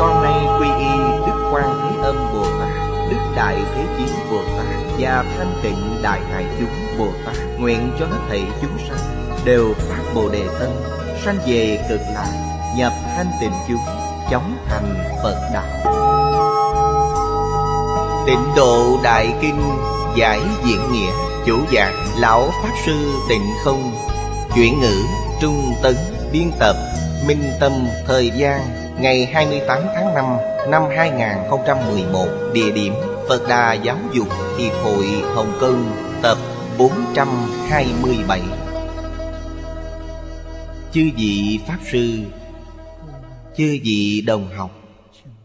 con nay quy y Đức Quan Thế Âm Bồ Tát, Đức Đại Thế Chí Bồ Tát Và Thanh Tịnh Đại Hải Chúng Bồ Tát Nguyện cho hết thảy chúng sanh Đều phát Bồ Đề Tâm, Sanh về cực lạc, Nhập thanh tịnh chúng, Chóng thành Phật Đạo. Tịnh Độ Đại Kinh Giải Diễn Nghĩa, Chủ giảng Lão Pháp Sư Tịnh Không, Chuyển ngữ Trung Tấn Biên tập, Minh Tâm Thời gian. Ngày 28 tháng 5 năm 2011 Địa điểm Phật Đà Giáo dục Hiệp hội Hồng Kông, Tập 427 Chư vị Pháp Sư, Chư vị đồng học,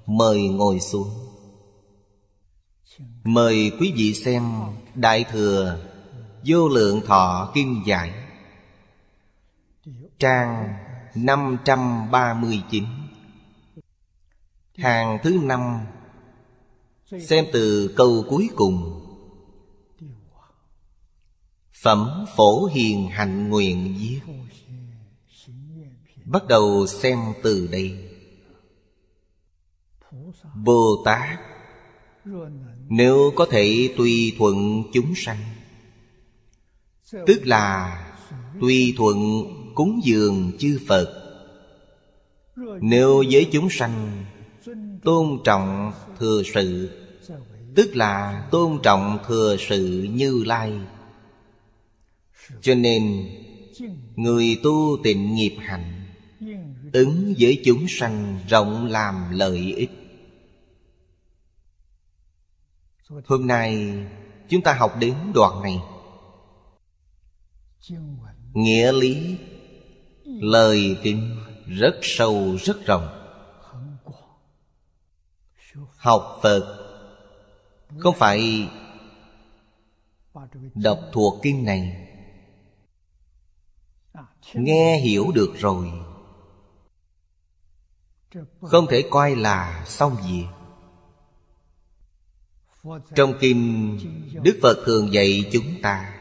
Mời ngồi xuống. Mời quý vị xem Đại Thừa Vô Lượng Thọ Kim Giải, Trang 539 Hàng thứ năm, Xem từ câu cuối cùng. Phẩm Phổ Hiền Hạnh Nguyện Viết. Bắt đầu xem từ đây. Bồ Tát, Nếu có thể tùy thuận chúng sanh, Tức là tùy thuận cúng dường chư Phật, Nếu với chúng sanh Tôn trọng thừa sự. Tức là tôn trọng thừa sự như lai. Cho nên, Người tu tịnh nghiệp hạnh, Ứng với chúng sanh rộng làm lợi ích. Hôm nay, chúng ta học đến đoạn này. Nghĩa lý, Lời kinh rất sâu, rất rộng. Học Phật Không phải Đọc thuộc kinh này? Nghe hiểu được rồi. Không thể coi là xong việc. Trong kinh Đức Phật thường dạy chúng ta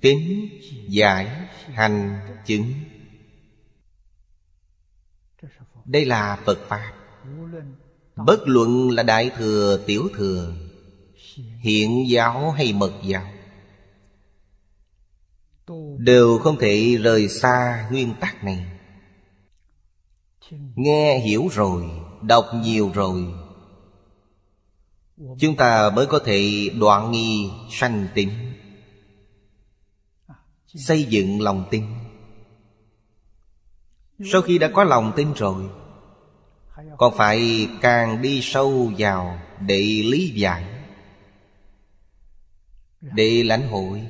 Tính, giải, hành, chứng. Đây là Phật Pháp. Bất luận là Đại Thừa, Tiểu Thừa Hiện giáo hay Mật giáo Đều không thể rời xa nguyên tắc này. Nghe hiểu rồi Đọc nhiều rồi Chúng ta mới có thể đoạn nghi sanh tính Xây dựng lòng tin. Sau khi đã có lòng tin rồi, Còn phải càng đi sâu vào Để lý giải, Để lãnh hội,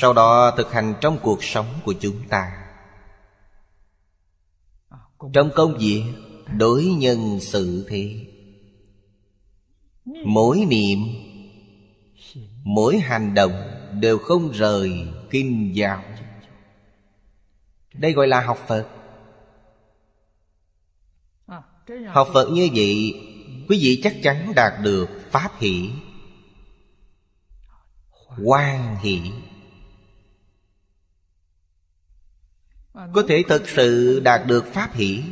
Sau đó thực hành trong cuộc sống của chúng ta. Trong công việc Đối nhân sự thế, Mỗi niệm, Mỗi hành động Đều không rời kinh giáo Đây gọi là học Phật. Học Phật như vậy, Quý vị chắc chắn đạt được Pháp hỷ. Quan hỷ. Có thể thật sự đạt được Pháp hỷ?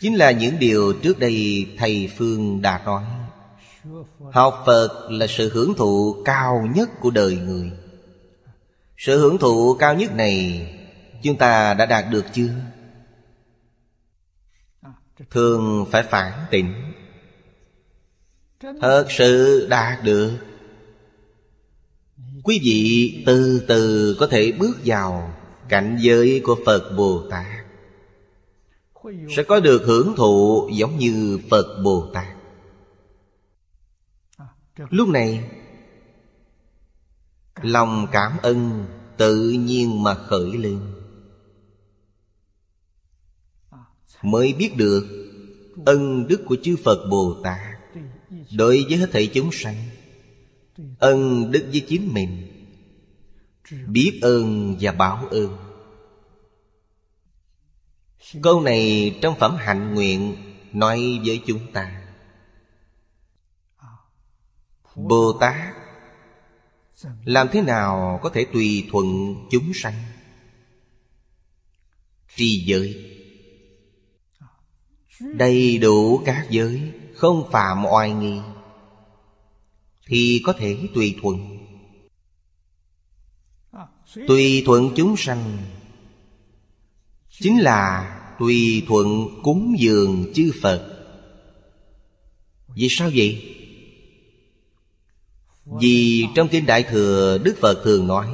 Chính là những điều trước đây Thầy Phương đã nói. Học Phật là sự hưởng thụ cao nhất của đời người. Sự hưởng thụ cao nhất này, Chúng ta đã đạt được chưa? Thường phải phản tỉnh. Thật sự đạt được. Quý vị từ từ có thể bước vào Cảnh giới của Phật Bồ Tát. Sẽ có được hưởng thụ giống như Phật Bồ Tát. Lúc này, Lòng cảm ơn tự nhiên mà khởi lên. Mới biết được Ân đức của chư Phật Bồ Tát Đối với hết thảy chúng sanh. Ân đức với chính mình, Biết ơn và báo ơn. Câu này trong phẩm hạnh nguyện Nói với chúng ta. Bồ Tát, Làm thế nào có thể tùy thuận chúng sanh? Trì giới. Đầy đủ các giới, Không phạm oai nghi, Thì có thể tùy thuận. Tùy thuận chúng sanh, Chính là tùy thuận cúng dường chư Phật. Vì sao vậy? Vì trong Kinh Đại Thừa, Đức Phật thường nói,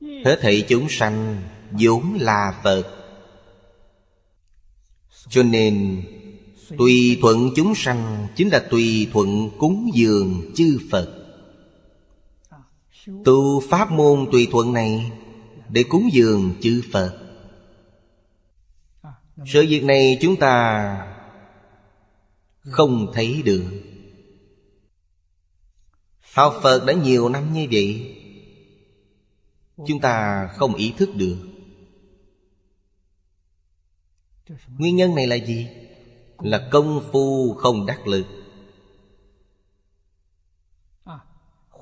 Hết thảy chúng sanh vốn là Phật. Cho nên, Tùy thuận chúng sanh Chính là tùy thuận cúng dường chư Phật. Tu pháp môn tùy thuận này Để cúng dường chư Phật. Sự việc này chúng ta Không thấy được. Học Phật đã nhiều năm như vậy, Chúng ta không ý thức được. Nguyên nhân này là gì? Là công phu không đắc lực.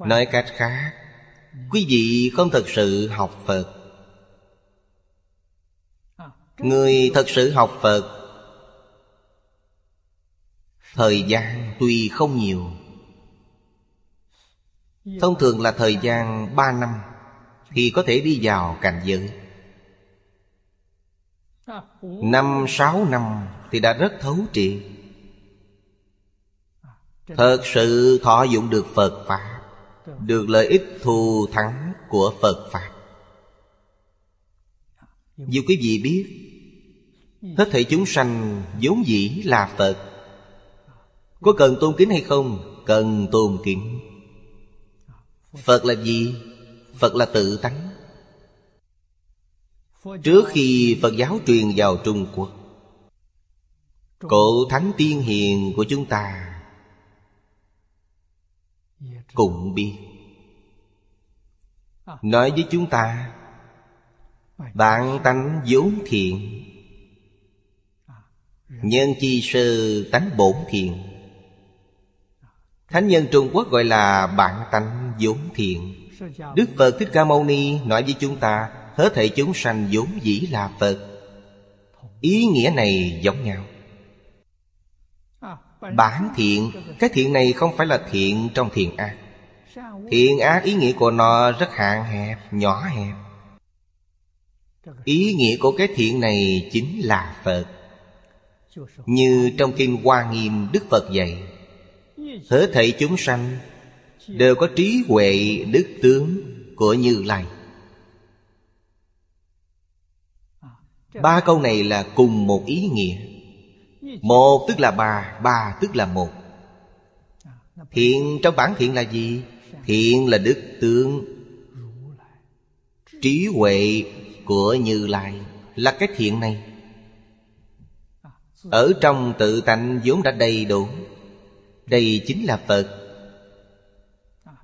Nói cách khác Quý vị không thật sự học Phật. Người thật sự học Phật Thời gian tuy không nhiều. Thông thường là thời gian 3 năm Thì có thể đi vào cảnh giới Năm sáu năm thì đã rất thấu triệt. Thật sự thọ dụng được Phật Pháp, Được lợi ích thù thắng của Phật Pháp. Dù quý vị biết, Hết thể chúng sanh vốn dĩ là Phật. Có cần tôn kính hay không? Cần tôn kính. Phật là gì? Phật là tự tánh. Trước khi Phật giáo truyền vào Trung Quốc, Cổ Thánh Tiên Hiền của chúng ta Cũng biết. Nói với chúng ta Bạn tánh vốn thiện, Nhân chi sư tánh bổn thiện. Thánh nhân Trung Quốc gọi là bạn tánh vốn thiện. Đức Phật Thích Ca Mâu Ni nói với chúng ta Hết thảy chúng sanh vốn dĩ là Phật. Ý nghĩa này giống nhau. Bản thiện Cái thiện này không phải là thiện trong thiện ác. Thiện ác ý nghĩa của nó rất hạn hẹp, nhỏ hẹp. Ý nghĩa của cái thiện này chính là Phật. Như trong Kinh Hoa Nghiêm Đức Phật dạy Hết thảy chúng sanh Đều có trí huệ đức tướng của Như Lai. Ba câu này là cùng một ý nghĩa. Một tức là ba, ba tức là một. Thiện trong bản thiện là gì? Thiện là đức tướng Trí huệ của Như Lai. Là cái thiện này. Ở trong tự tánh vốn đã đầy đủ. Đây chính là Phật.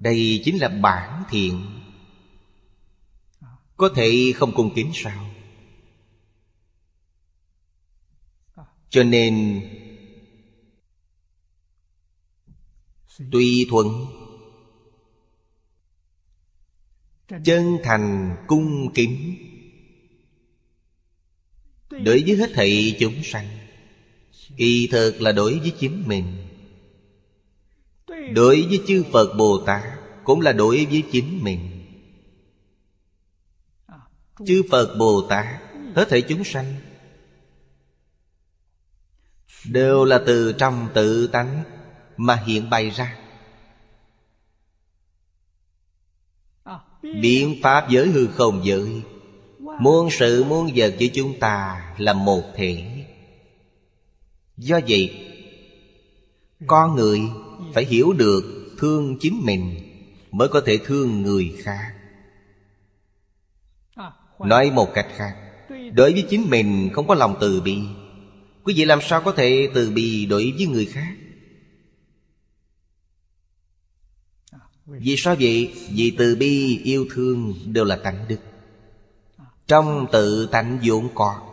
Đây chính là bản thiện. Có thể không cung kính sao? Cho nên Tùy thuận, Chân thành cung kính, Đối với hết thảy chúng sanh, Kỳ thực là đối với chính mình. Đối với chư Phật Bồ Tát Cũng là đối với chính mình. Chư Phật Bồ Tát, Hết thảy chúng sanh Đều là từ trong tự tánh Mà hiện bày ra. Biện pháp giới hư không giới, Muôn sự muôn vật với chúng ta là một thể. Do vậy, Con người phải hiểu được thương chính mình Mới có thể thương người khác. Nói một cách khác, Đối với chính mình không có lòng từ bi Quý vị làm sao có thể từ bi đối với người khác? Vì sao vậy? Vì từ bi yêu thương đều là tánh đức. Trong tự tánh vốn có.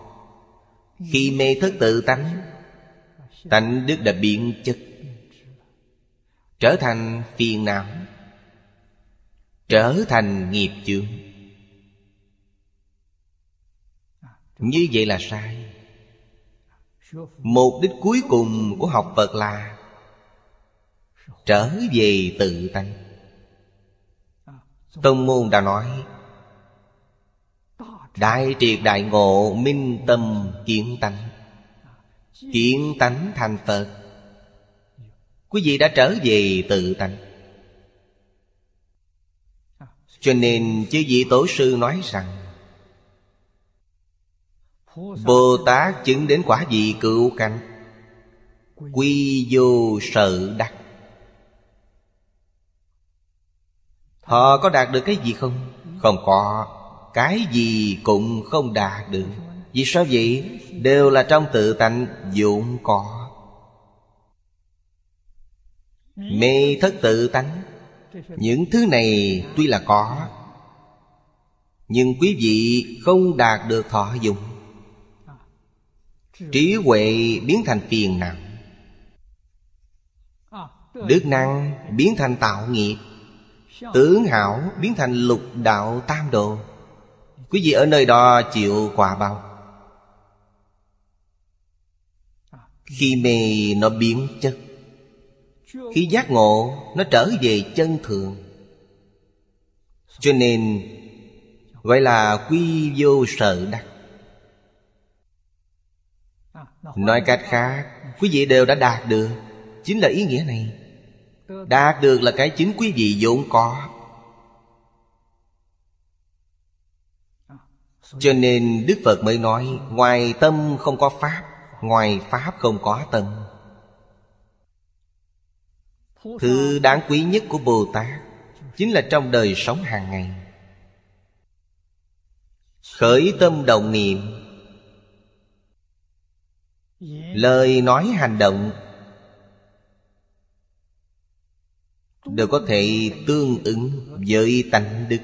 Khi mê thất tự tánh Tánh đức đã biến chất, Trở thành phiền não, Trở thành nghiệp chướng. Như vậy là sai. Mục đích cuối cùng của học Phật là Trở về tự tánh. Tông môn đã nói, Đại triệt đại ngộ minh tâm kiến tánh. Kiến tánh thành Phật. Quý vị đã trở về tự tánh. Cho nên chư vị tổ sư nói rằng Bồ Tát chứng đến quả vị cựu cảnh Quy vô sợ đắc. Họ có đạt được cái gì không? Không có. Cái gì cũng không đạt được. Vì sao vậy? Đều là trong tự tánh vốn có. Mê thất tự tánh. Những thứ này tuy là có, Nhưng quý vị không đạt được thọ dụng. Trí huệ biến thành phiền não Đức năng biến thành tạo nghiệp, Tướng hảo biến thành lục đạo tam đồ. Quý vị ở nơi đó chịu quả báo. Khi mê, nó biến chất. Khi giác ngộ, nó trở về chân thường. Cho nên, Gọi là quy vô sợ đắc. Nói cách khác, Quý vị đều đã đạt được. Chính là ý nghĩa này. Đạt được là cái chính quý vị vốn có. Cho nên Đức Phật mới nói, Ngoài tâm không có Pháp, Ngoài Pháp không có tâm. Thứ đáng quý nhất của Bồ Tát Chính là trong đời sống hàng ngày. Khởi tâm đồng niệm Lời nói hành động Đều có thể tương ứng với tánh đức.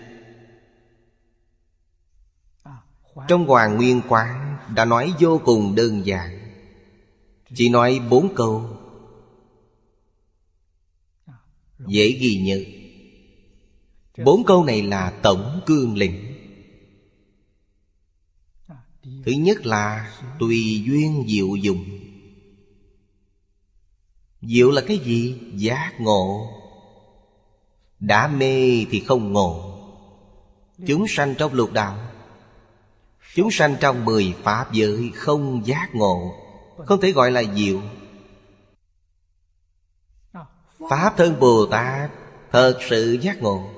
Trong Hoàng Nguyên Quán đã nói vô cùng đơn giản Chỉ nói bốn câu. Dễ ghi nhớ. Bốn câu này là tổng cương lĩnh Thứ nhất là tùy duyên diệu dùng. Diệu là cái gì? Giác ngộ. Đã mê thì không ngộ. Chúng sanh trong lục đạo, Chúng sanh trong mười pháp giới không giác ngộ. Không thể gọi là diệu. Pháp thân Bồ Tát Thật sự giác ngộ.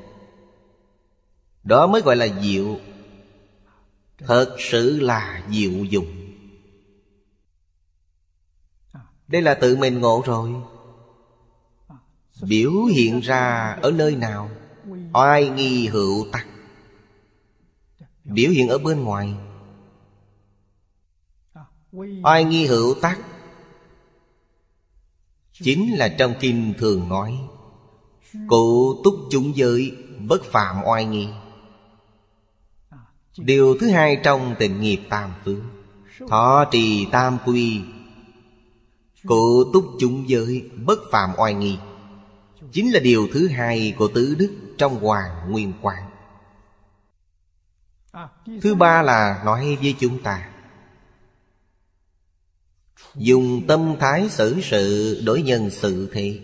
Đó mới gọi là diệu. Thật sự là diệu dụng. Đây là tự mình ngộ rồi. Biểu hiện ra ở nơi nào? Oai nghi hữu tắc. Biểu hiện ở bên ngoài. Oai nghi hữu tắc Chính là trong kinh thường nói, Cụ túc chúng giới Bất phạm oai nghi. Điều thứ hai trong tình nghiệp tam phương. Thọ trì tam quy. Cụ túc chúng giới Bất phạm oai nghi. Chính là điều thứ hai của tứ đức Trong hoàng nguyên quang Thứ ba là nói với chúng ta. Dùng tâm thái xử sự đối nhân sự thế.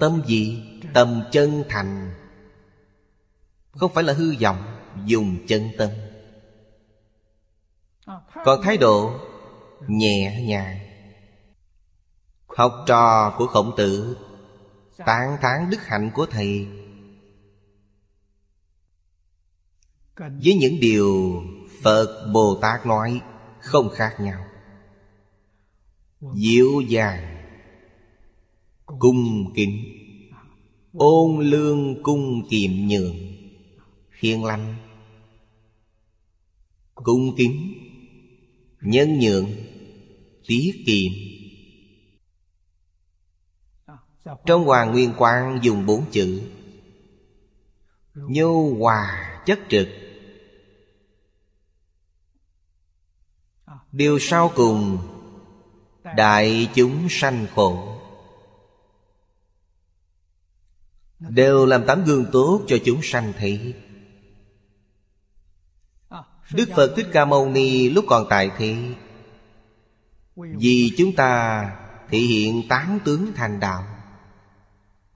Tâm gì? Tâm chân thành. Không phải là hư vọng, Dùng chân tâm. Còn thái độ nhẹ nhàng. Học trò của khổng tử Tán thán đức hạnh của thầy. Với những điều Phật Bồ Tát nói Không khác nhau. Dịu dàng, Cung kính, Ôn lương cung kiệm nhường. Hiền lành. Cung kính, Nhân nhượng Tiết kiệm Trong Hoàng Nguyên Quang dùng bốn chữ. Nhu hòa chất trực. Điều sau cùng, Đại chúng sanh khổ. Đều làm tấm gương tốt cho chúng sanh thấy. Đức Phật Thích Ca Mâu Ni lúc còn tại thế Vì chúng ta thể hiện tán tướng thành đạo.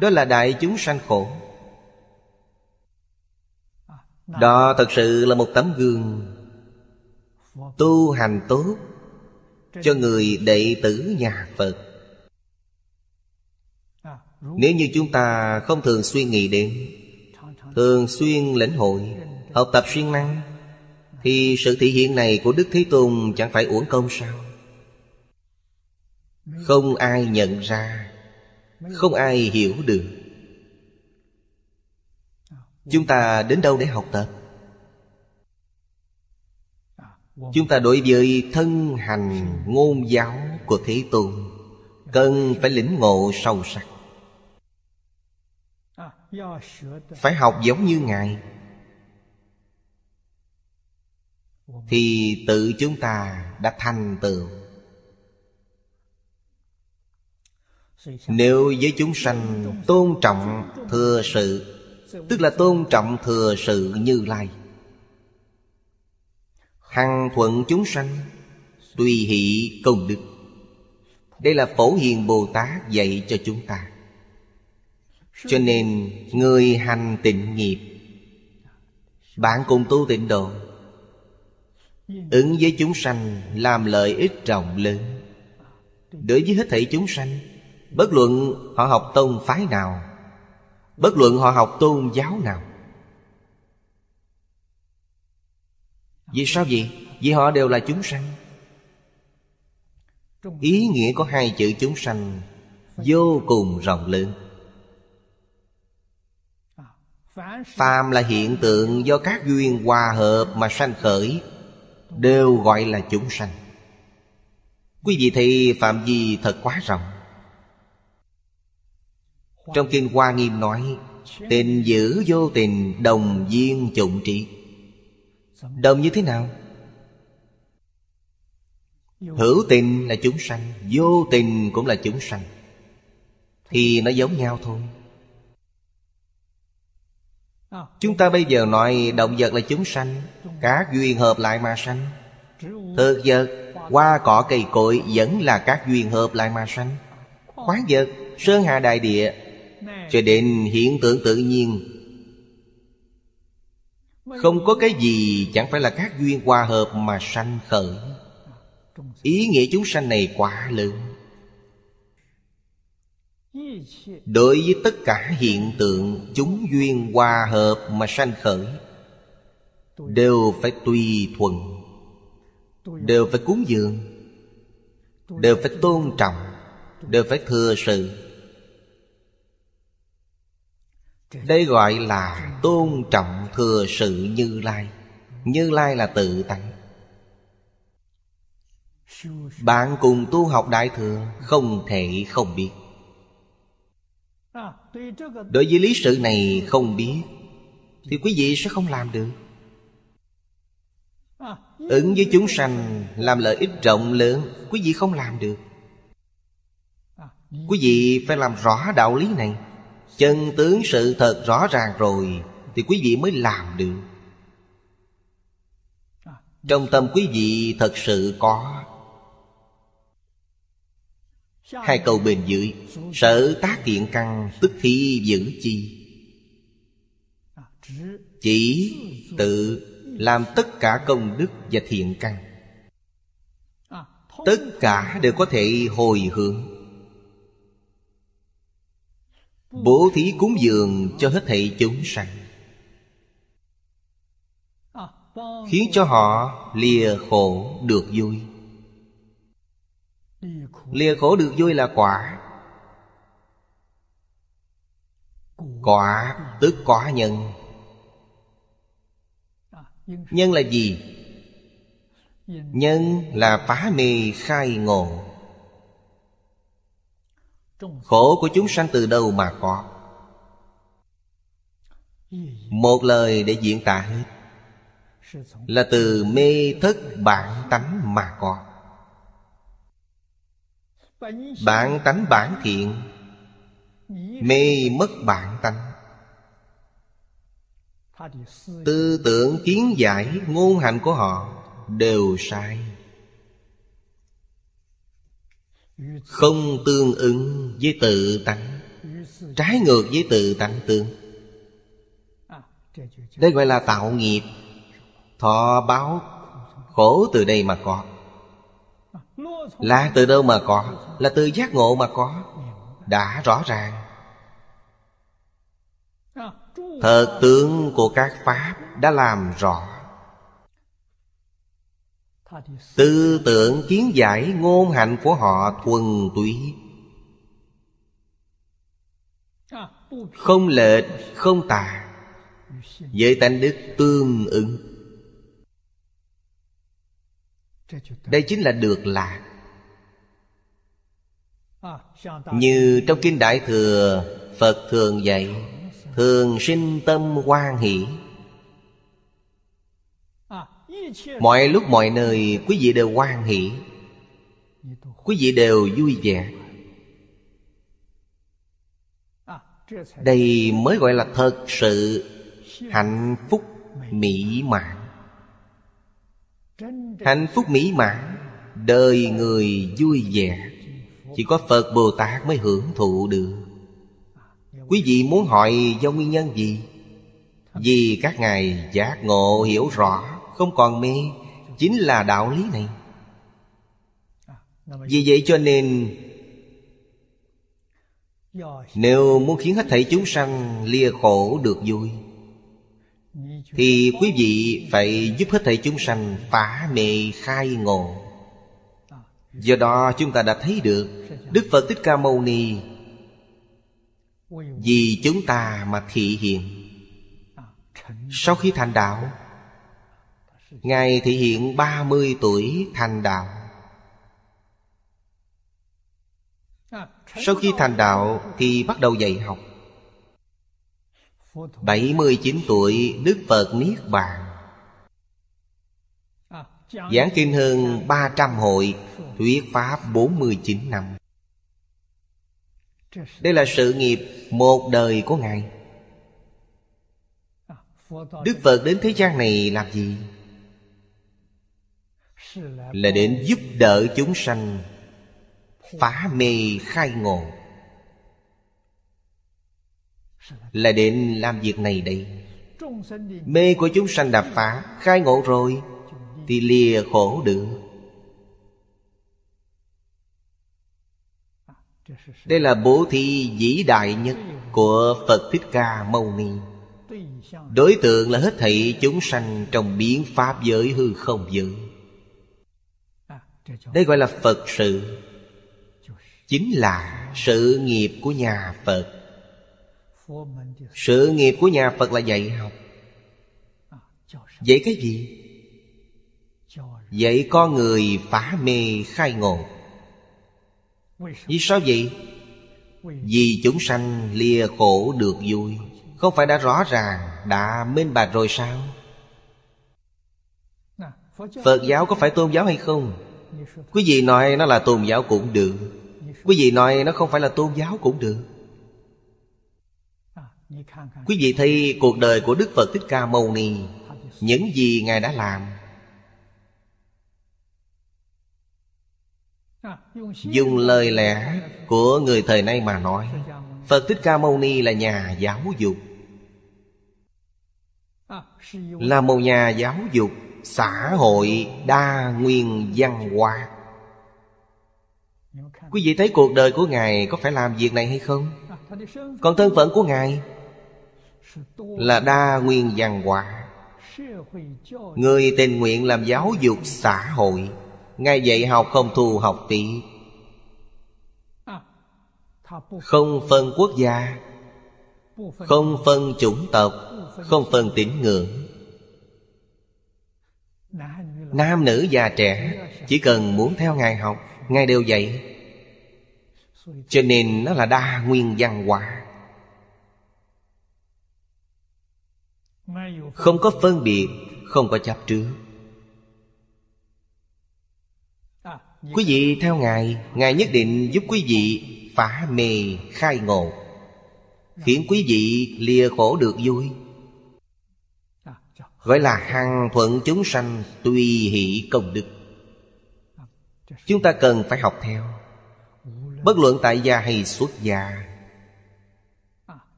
Đó là đại chúng sanh khổ. Đó thật sự là một tấm gương Tu hành tốt Cho người đệ tử nhà Phật. Nếu như chúng ta không thường suy nghĩ đến Thường xuyên lĩnh hội, Học tập siêng năng thì sự thể hiện này của Đức Thế Tôn Chẳng phải uổng công sao? Không ai nhận ra, Không ai hiểu được. Chúng ta đến đâu để học tập? Chúng ta đối với thân hành ngôn giáo của Thế Tôn, Cần phải lĩnh ngộ sâu sắc. Phải học giống như Ngài. Thì tự chúng ta đã thành tựu Nếu với chúng sanh tôn trọng thừa sự, Tức là tôn trọng thừa sự như lai, Hằng thuận chúng sanh Tùy hỷ công đức. Đây là Phổ Hiền Bồ Tát dạy cho chúng ta. Cho nên người hành tịnh nghiệp, Bạn cùng tu tịnh độ Ứng với chúng sanh Làm lợi ích rộng lớn. Đối với hết thảy chúng sanh, Bất luận họ học tông phái nào, Bất luận họ học tôn giáo nào. Vì sao vậy? Vì họ đều là chúng sanh. Ý nghĩa có hai chữ chúng sanh Vô cùng rộng lớn. Phàm là hiện tượng do các duyên hòa hợp mà sanh khởi Đều gọi là chúng sanh. Quý vị thấy phạm vi thật quá rộng. Trong Kinh Hoa Nghiêm nói, Tình giữ vô tình, đồng duyên chủng trị Đồng như thế nào? Hữu tình là chúng sanh, Vô tình cũng là chúng sanh. Thì nó giống nhau thôi. Chúng ta bây giờ nói động vật là chúng sanh các duyên hợp lại mà sanh. Thực vật, hoa cỏ cây cội Vẫn là các duyên hợp lại mà sanh. Khoáng vật, sơn hà đại địa Cho đến hiện tượng tự nhiên. Không có cái gì chẳng phải là các duyên hòa hợp mà sanh khởi. Ý nghĩa chúng sanh này quá lớn. Đối với tất cả hiện tượng chúng duyên hòa hợp mà sanh khởi Đều phải tùy thuận Đều phải cúng dường. Đều phải tôn trọng. Đều phải thừa sự. Đây gọi là tôn trọng thừa sự Như Lai. Như Lai là tự tánh. Bạn cùng tu học Đại Thừa Không thể không biết. Đối với lý sự này không biết Thì quý vị sẽ không làm được Ứng với chúng sanh, Làm lợi ích rộng lớn, Quý vị không làm được. Quý vị phải làm rõ đạo lý này. Chân tướng sự thật rõ ràng rồi, Thì quý vị mới làm được. Trong tâm quý vị thật sự có. Hai câu bền dưới, Sở tác thiện căn, tức thi giữ chi. Chỉ tự làm tất cả công đức và thiện căn. Tất cả đều có thể hồi hướng. Bố thí cúng dường cho hết thảy chúng sanh. Khiến cho họ lìa khổ được vui. Lìa khổ được vui là quả. Quả tức quả nhân. Nhân là gì? Nhân là phá mê khai ngộ. Khổ của chúng sanh từ đâu mà có? Một lời để diễn tả hết. Là từ mê thất bản tánh mà có. Bản tánh bản thiện, Mê mất bản tánh. Tư tưởng kiến giải ngôn hạnh của họ Đều sai. Không tương ứng với tự tánh Trái ngược với tự tánh tương. Đây gọi là tạo nghiệp Thọ báo Khổ từ đây mà có. Là từ đâu mà có? Là từ giác ngộ mà có. Đã rõ ràng Thật tướng của các Pháp đã làm rõ. Tư tưởng kiến giải ngôn hạnh của họ thuần túy. Không lệch, không tà. Với tánh đức tương ứng. Đây chính là được lạc. Như trong Kinh Đại Thừa Phật thường dạy Thường sinh tâm hoan hỷ. Mọi lúc mọi nơi, quý vị đều hoan hỷ. Quý vị đều vui vẻ. Đây mới gọi là thật sự Hạnh phúc mỹ mãn. Hạnh phúc mỹ mãn, Đời người vui vẻ. Chỉ có Phật Bồ Tát mới hưởng thụ được. Quý vị muốn hỏi do nguyên nhân gì? Vì các ngài giác ngộ, hiểu rõ, Không còn mê, Chính là đạo lý này Vì vậy cho nên, Nếu muốn khiến hết thảy chúng sanh lìa khổ được vui, Thì quý vị phải giúp hết thảy chúng sanh phá mê khai ngộ Do đó chúng ta đã thấy được Đức Phật Thích Ca Mâu Ni vì chúng ta mà thị hiện Sau khi thành đạo, Ngài thị hiện 30 tuổi thành đạo. Sau khi thành đạo thì bắt đầu dạy học. 79 tuổi, Đức Phật Niết Bàn. Giảng kinh hơn 300 hội, Thuyết Pháp 49 năm đây là sự nghiệp một đời của Ngài. Đức Phật đến thế gian này làm gì? Là đến giúp đỡ chúng sanh Phá mê khai ngộ. Là đến làm việc này đây. Mê của chúng sanh đạp phá Khai ngộ rồi Thì lìa khổ được Đây là bố thí vĩ đại nhất Của Phật Thích Ca Mâu Ni. Đối tượng là hết thảy chúng sanh Trong biến Pháp giới hư không giới. Đây gọi là Phật sự. Chính là sự nghiệp của nhà Phật. Sự nghiệp của nhà Phật là dạy học. Dạy cái gì? Dạy con người phá mê khai ngộ vì sao vậy? Vì chúng sanh lìa khổ được vui Không phải đã rõ ràng Đã minh bạch rồi sao? Phật giáo có phải tôn giáo hay không? Quý vị nói nó là tôn giáo cũng được Quý vị nói nó không phải là tôn giáo cũng được Quý vị thấy cuộc đời của Đức Phật Thích Ca Mâu Ni Những gì Ngài đã làm Dùng lời lẽ của người thời nay mà nói, Phật Thích Ca Mâu Ni là nhà giáo dục. Là một nhà giáo dục xã hội đa nguyên văn hóa. Quý vị thấy cuộc đời của Ngài có phải làm việc này hay không? Còn thân phận của Ngài Là đa nguyên văn hóa. Người tình nguyện làm giáo dục xã hội. Ngài dạy học không thu học phí Không phân quốc gia, Không phân chủng tộc, Không phân tín ngưỡng. Nam nữ già trẻ, Chỉ cần muốn theo Ngài học, Ngài đều dạy. Cho nên nó là đa nguyên văn hóa. Không có phân biệt, Không có chấp trước. Quý vị theo Ngài Ngài nhất định giúp quý vị phá mê khai ngộ. Khiến quý vị lìa khổ được vui. Gọi là hằng thuận chúng sanh tùy hỷ công đức. Chúng ta cần phải học theo. Bất luận tại gia hay xuất gia,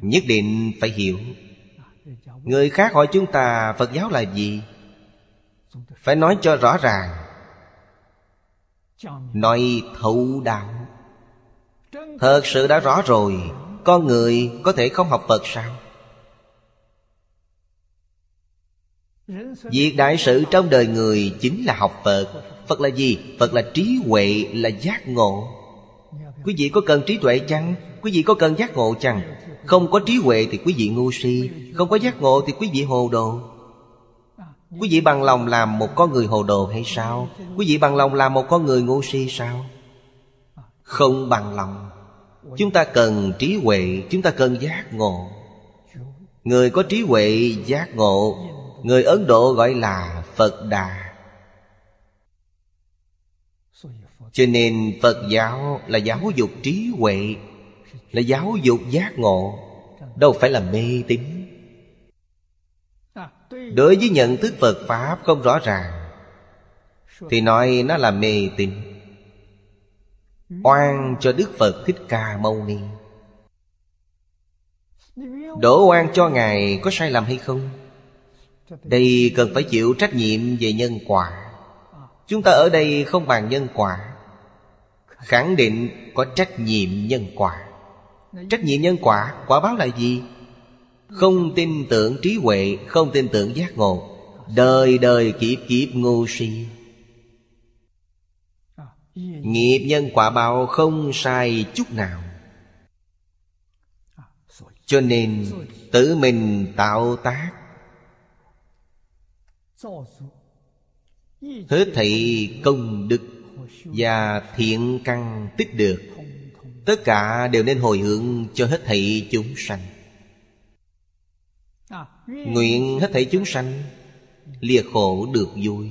Nhất định phải hiểu. Người khác hỏi chúng ta, Phật giáo là gì? Phải nói cho rõ ràng. Nói thấu đạo Thật sự đã rõ rồi Con người có thể không học Phật sao Việc đại sự trong đời người chính là học Phật Phật là gì? Phật là trí huệ, là giác ngộ Quý vị có cần trí tuệ chăng? Quý vị có cần giác ngộ chăng? Không có trí huệ thì quý vị ngu si Không có giác ngộ thì quý vị hồ đồ Quý vị bằng lòng làm một con người hồ đồ hay sao? Quý vị bằng lòng làm một con người ngu si sao? Không bằng lòng. Chúng ta cần trí huệ, Chúng ta cần giác ngộ. Người có trí huệ, giác ngộ, Người Ấn Độ gọi là Phật Đà. Cho nên Phật giáo là giáo dục trí huệ, Là giáo dục giác ngộ. Đâu phải là mê tín. Đối với nhận thức Phật Pháp không rõ ràng, Thì nói nó là mê tín Oan cho Đức Phật Thích Ca Mâu Ni Đổ oan cho Ngài có sai lầm hay không? Đây cần phải chịu trách nhiệm về nhân quả Chúng ta ở đây không bàn nhân quả, Khẳng định có trách nhiệm nhân quả Trách nhiệm nhân quả Quả báo là gì? Không tin tưởng trí huệ, Không tin tưởng giác ngộ. Đời đời kiếp kiếp ngu si. Nghiệp nhân quả báo không sai chút nào. Cho nên tự mình tạo tác. Hết thảy công đức Và thiện căn tích được. Tất cả đều nên hồi hướng cho hết thảy chúng sanh. Nguyện hết thảy chúng sanh, Lìa khổ được vui.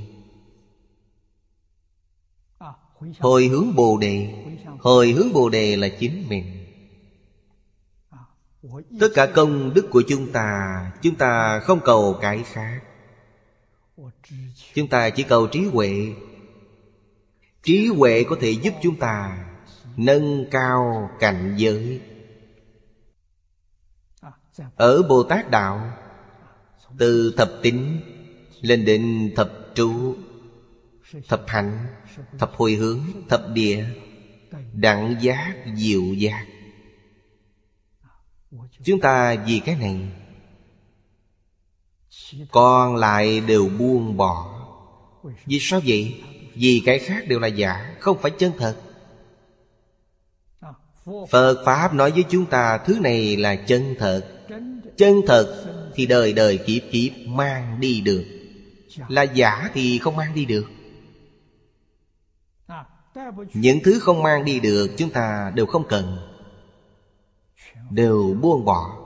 Hồi hướng Bồ Đề, Hồi hướng Bồ Đề là chính mình. Tất cả công đức của chúng ta Chúng ta không cầu cái khác. Chúng ta chỉ cầu trí huệ. Trí huệ có thể giúp chúng ta Nâng cao cảnh giới. Ở Bồ Tát Đạo từ thập tính Lên đến thập trụ Thập hạnh, Thập hồi hướng, Thập địa, đẳng giác, diệu giác. Chúng ta vì cái này Còn lại đều buông bỏ. Vì sao vậy? Vì cái khác đều là giả, Không phải chân thật. Phật Pháp nói với chúng ta, Thứ này là chân thật. Chân thật thì đời đời kiếp kiếp mang đi được. Là giả thì không mang đi được. Những thứ không mang đi được Chúng ta đều không cần, Đều buông bỏ.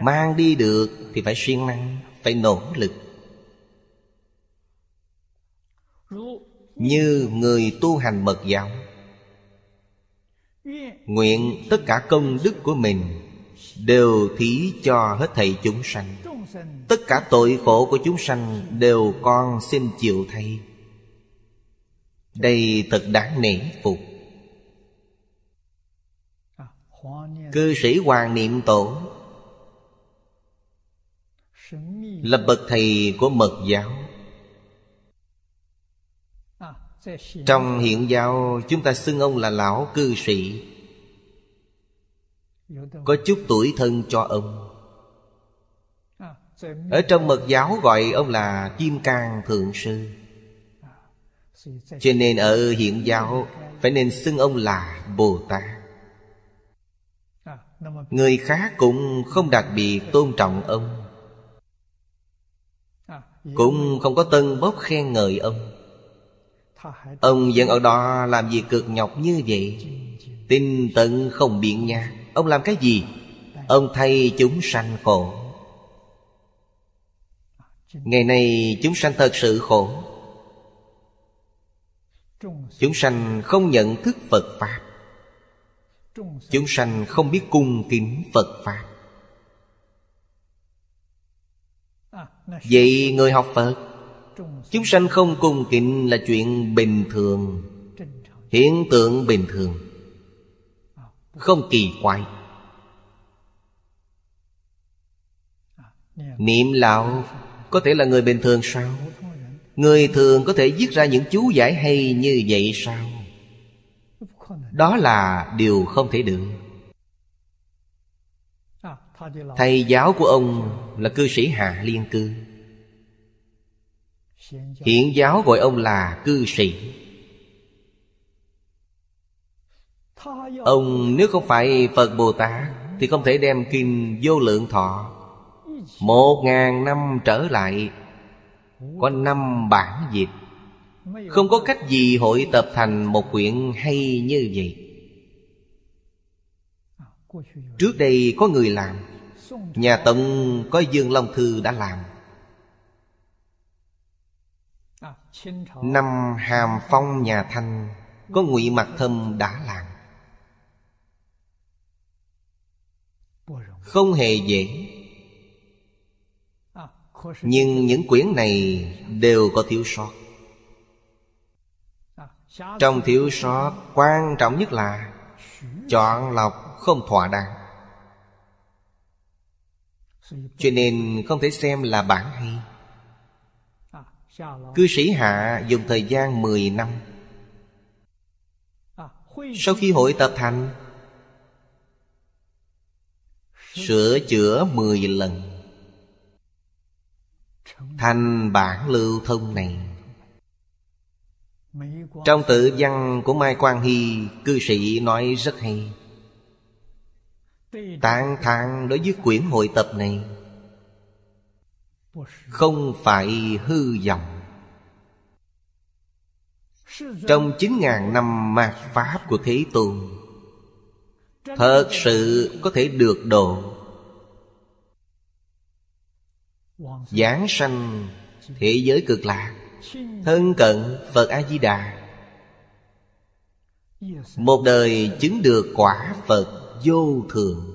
Mang đi được thì phải siêng năng, Phải nỗ lực. Như người tu hành mật giáo, Nguyện tất cả công đức của mình Đều thí cho hết thầy chúng sanh. Tất cả tội khổ của chúng sanh Đều con xin chịu thay. Đây thật đáng nể phục. Cư sĩ Hoàng Niệm Tổ Là bậc thầy của mật giáo. Trong hiện giáo, chúng ta xưng ông là lão cư sĩ. Có chút tuổi thân cho ông. Ở trong mật giáo gọi ông là Kim Cang Thượng Sư. Cho nên ở hiện giáo Phải nên xưng ông là Bồ Tát. Người khác cũng không đặc biệt tôn trọng ông. Cũng không có tân bốc khen ngợi ông. Ông vẫn ở đó làm việc cực nhọc như vậy. Tinh tận không biện nha Ông làm cái gì? Ông thay chúng sanh khổ. Ngày nay chúng sanh thật sự khổ. Chúng sanh không nhận thức Phật Pháp. Chúng sanh không biết cung kính Phật Pháp. Vậy người học Phật, Chúng sanh không cung kính là chuyện bình thường, Hiện tượng bình thường. Không kỳ quái. Niệm lão có thể là người bình thường sao? Người thường có thể viết ra những chú giải hay như vậy sao? Đó là điều không thể được. Thầy giáo của ông là cư sĩ Hạ Liên Cư. Hiện giáo gọi ông là cư sĩ Ông nếu không phải Phật Bồ Tát Thì không thể đem kinh vô lượng thọ. Một ngàn năm trở lại, Có năm bản dịch Không có cách gì hội tập thành một quyển hay như vậy. Trước đây có người làm, Nhà Tông có Dương Long Thư đã làm. Năm Hàm Phong nhà Thanh Có ngụy Mặt Thâm đã làm. Không hề dễ. Nhưng những quyển này đều có thiếu sót. Trong thiếu sót, quan trọng nhất là Chọn lọc không thỏa đáng. Cho nên không thể xem là bản hay. Cư sĩ Hạ dùng thời gian 10 năm. Sau khi hội tập thành Sửa chữa 10 lần. Thành bản lưu thông này. Trong tự văn của Mai Quang Hy, Cư sĩ nói rất hay. Tán thán đối với quyển hội tập này, Không phải hư vọng. Trong chín ngàn năm mạt Pháp của Thế Tôn, Thật sự có thể được độ. Giảng sanh thế giới cực lạc, Thân cận Phật A-di-đà. Một đời chứng được quả Phật vô thường.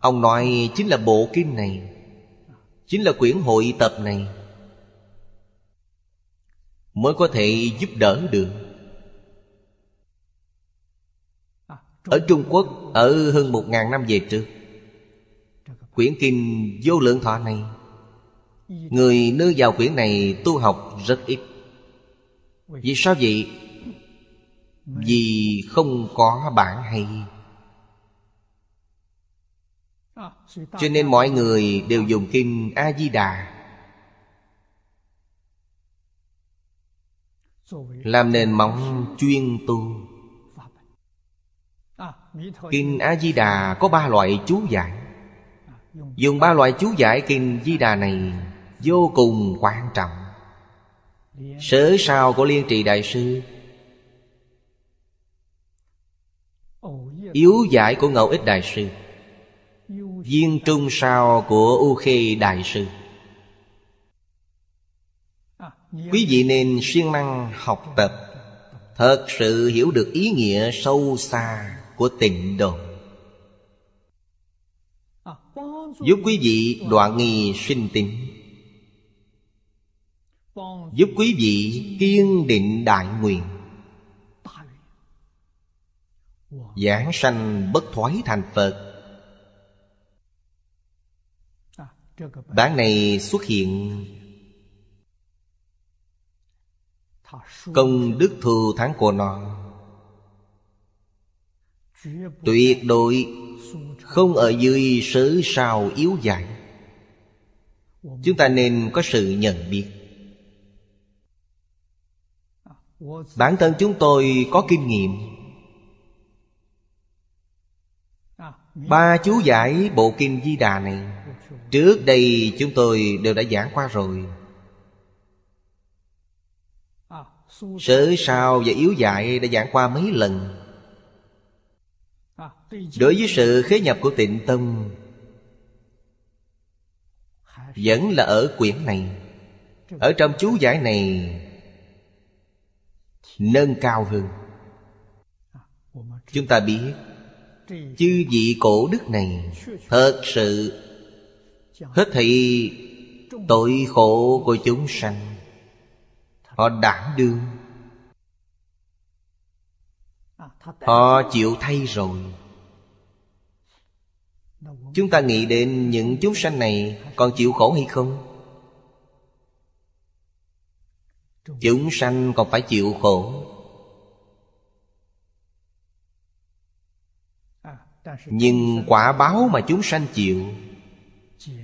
Ông nói chính là bộ kinh này, Chính là quyển hội tập này, Mới có thể giúp đỡ được. Ở Trung Quốc, Ở hơn một ngàn năm về trước Quyển kinh vô lượng thọ này. Người nương vào quyển này tu học rất ít. Vì sao vậy? Vì không có bản hay. Cho nên mọi người đều dùng kinh A-di-đà. Làm nền móng chuyên tu. Kinh A-di-đà có ba loại chú giải. Dùng ba loại chú giải kinh Di Đà này Vô cùng quan trọng. Sớ sao của Liên Trì Đại Sư, Yếu giải của Ngẫu Ích Đại Sư, Viên trung sao của U Khê Đại Sư. Quý vị nên siêng năng học tập, Thật sự hiểu được ý nghĩa sâu xa của tịnh độ. Giúp quý vị đoạn nghi sinh tính Giúp quý vị kiên định đại nguyện. Giảng sanh bất thoái thành Phật. Bản này xuất hiện. Công đức thù thắng của nó. Tuyệt đối không ở dưới sớ sao yếu dại. Chúng ta nên có sự nhận biết. Bản thân chúng tôi có kinh nghiệm. Ba chú giải bộ kinh Di Đà này, Trước đây chúng tôi đều đã giảng qua rồi. Sớ sao và yếu dạy đã giảng qua mấy lần. Đối với sự khế nhập của tịnh tâm, Vẫn là ở quyển này. Ở trong chú giải này, Nâng cao hơn. Chúng ta biết, Chư vị cổ đức này Thật sự Hết thị tội khổ của chúng sanh. Họ đảm đương, Họ chịu thay rồi. Chúng ta nghĩ đến những chúng sanh này Còn chịu khổ hay không? Chúng sanh còn phải chịu khổ Nhưng quả báo mà chúng sanh chịu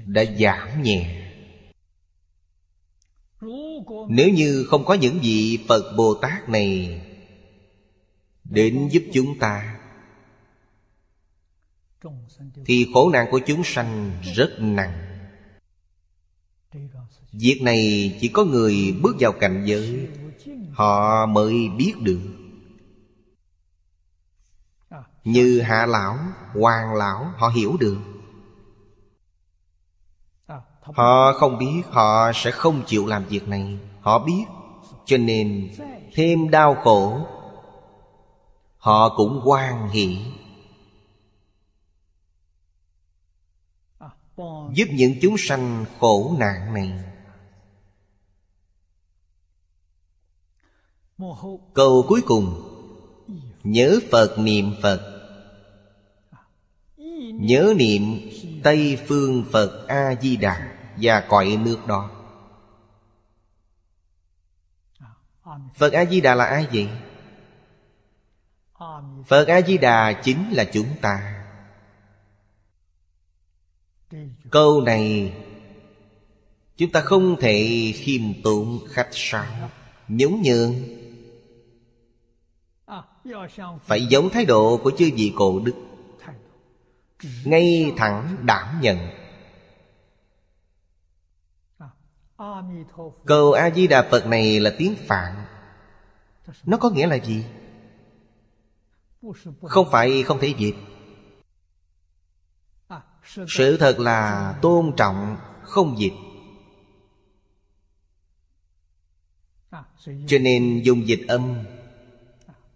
Đã giảm nhẹ Nếu như không có những vị Phật Bồ Tát này Đến giúp chúng ta thì khổ nạn của chúng sanh rất nặng. Việc này chỉ có người bước vào cảnh giới Họ mới biết được. Như hạ lão, hoàng lão Họ hiểu được. Họ không biết Họ sẽ không chịu làm việc này Họ biết. Cho nên thêm đau khổ Họ cũng quan hỷ. Giúp những chúng sanh khổ nạn này. Câu cuối cùng, Nhớ Phật niệm Phật. Nhớ niệm Tây Phương Phật A-di-đà Và cõi nước đó. Phật A-di-đà là ai vậy? Phật A-di-đà chính là chúng ta. Câu này, Chúng ta không thể khiêm tốn khách sáo. Nhún nhường Phải giống thái độ của chư vị cổ đức. Ngay thẳng đảm nhận. Câu a di đà phật này là tiếng phạn. Nó có nghĩa là gì? Không phải không thể dịch sự thật là tôn trọng không dịch cho nên dùng dịch âm.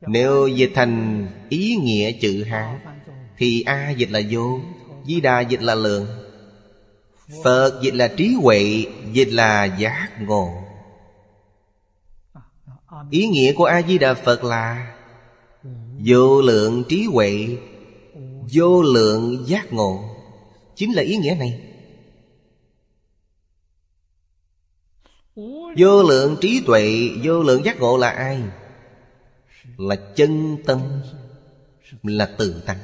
Nếu dịch thành ý nghĩa chữ hán thì A dịch là vô Di Đà dịch là lượng. Phật dịch là trí huệ Dịch là giác ngộ. Ý nghĩa của A-di-đà Phật là Vô lượng trí huệ Vô lượng giác ngộ Chính là ý nghĩa này. Vô lượng trí tuệ, Vô lượng giác ngộ là ai? Là chân tâm, Là tự tánh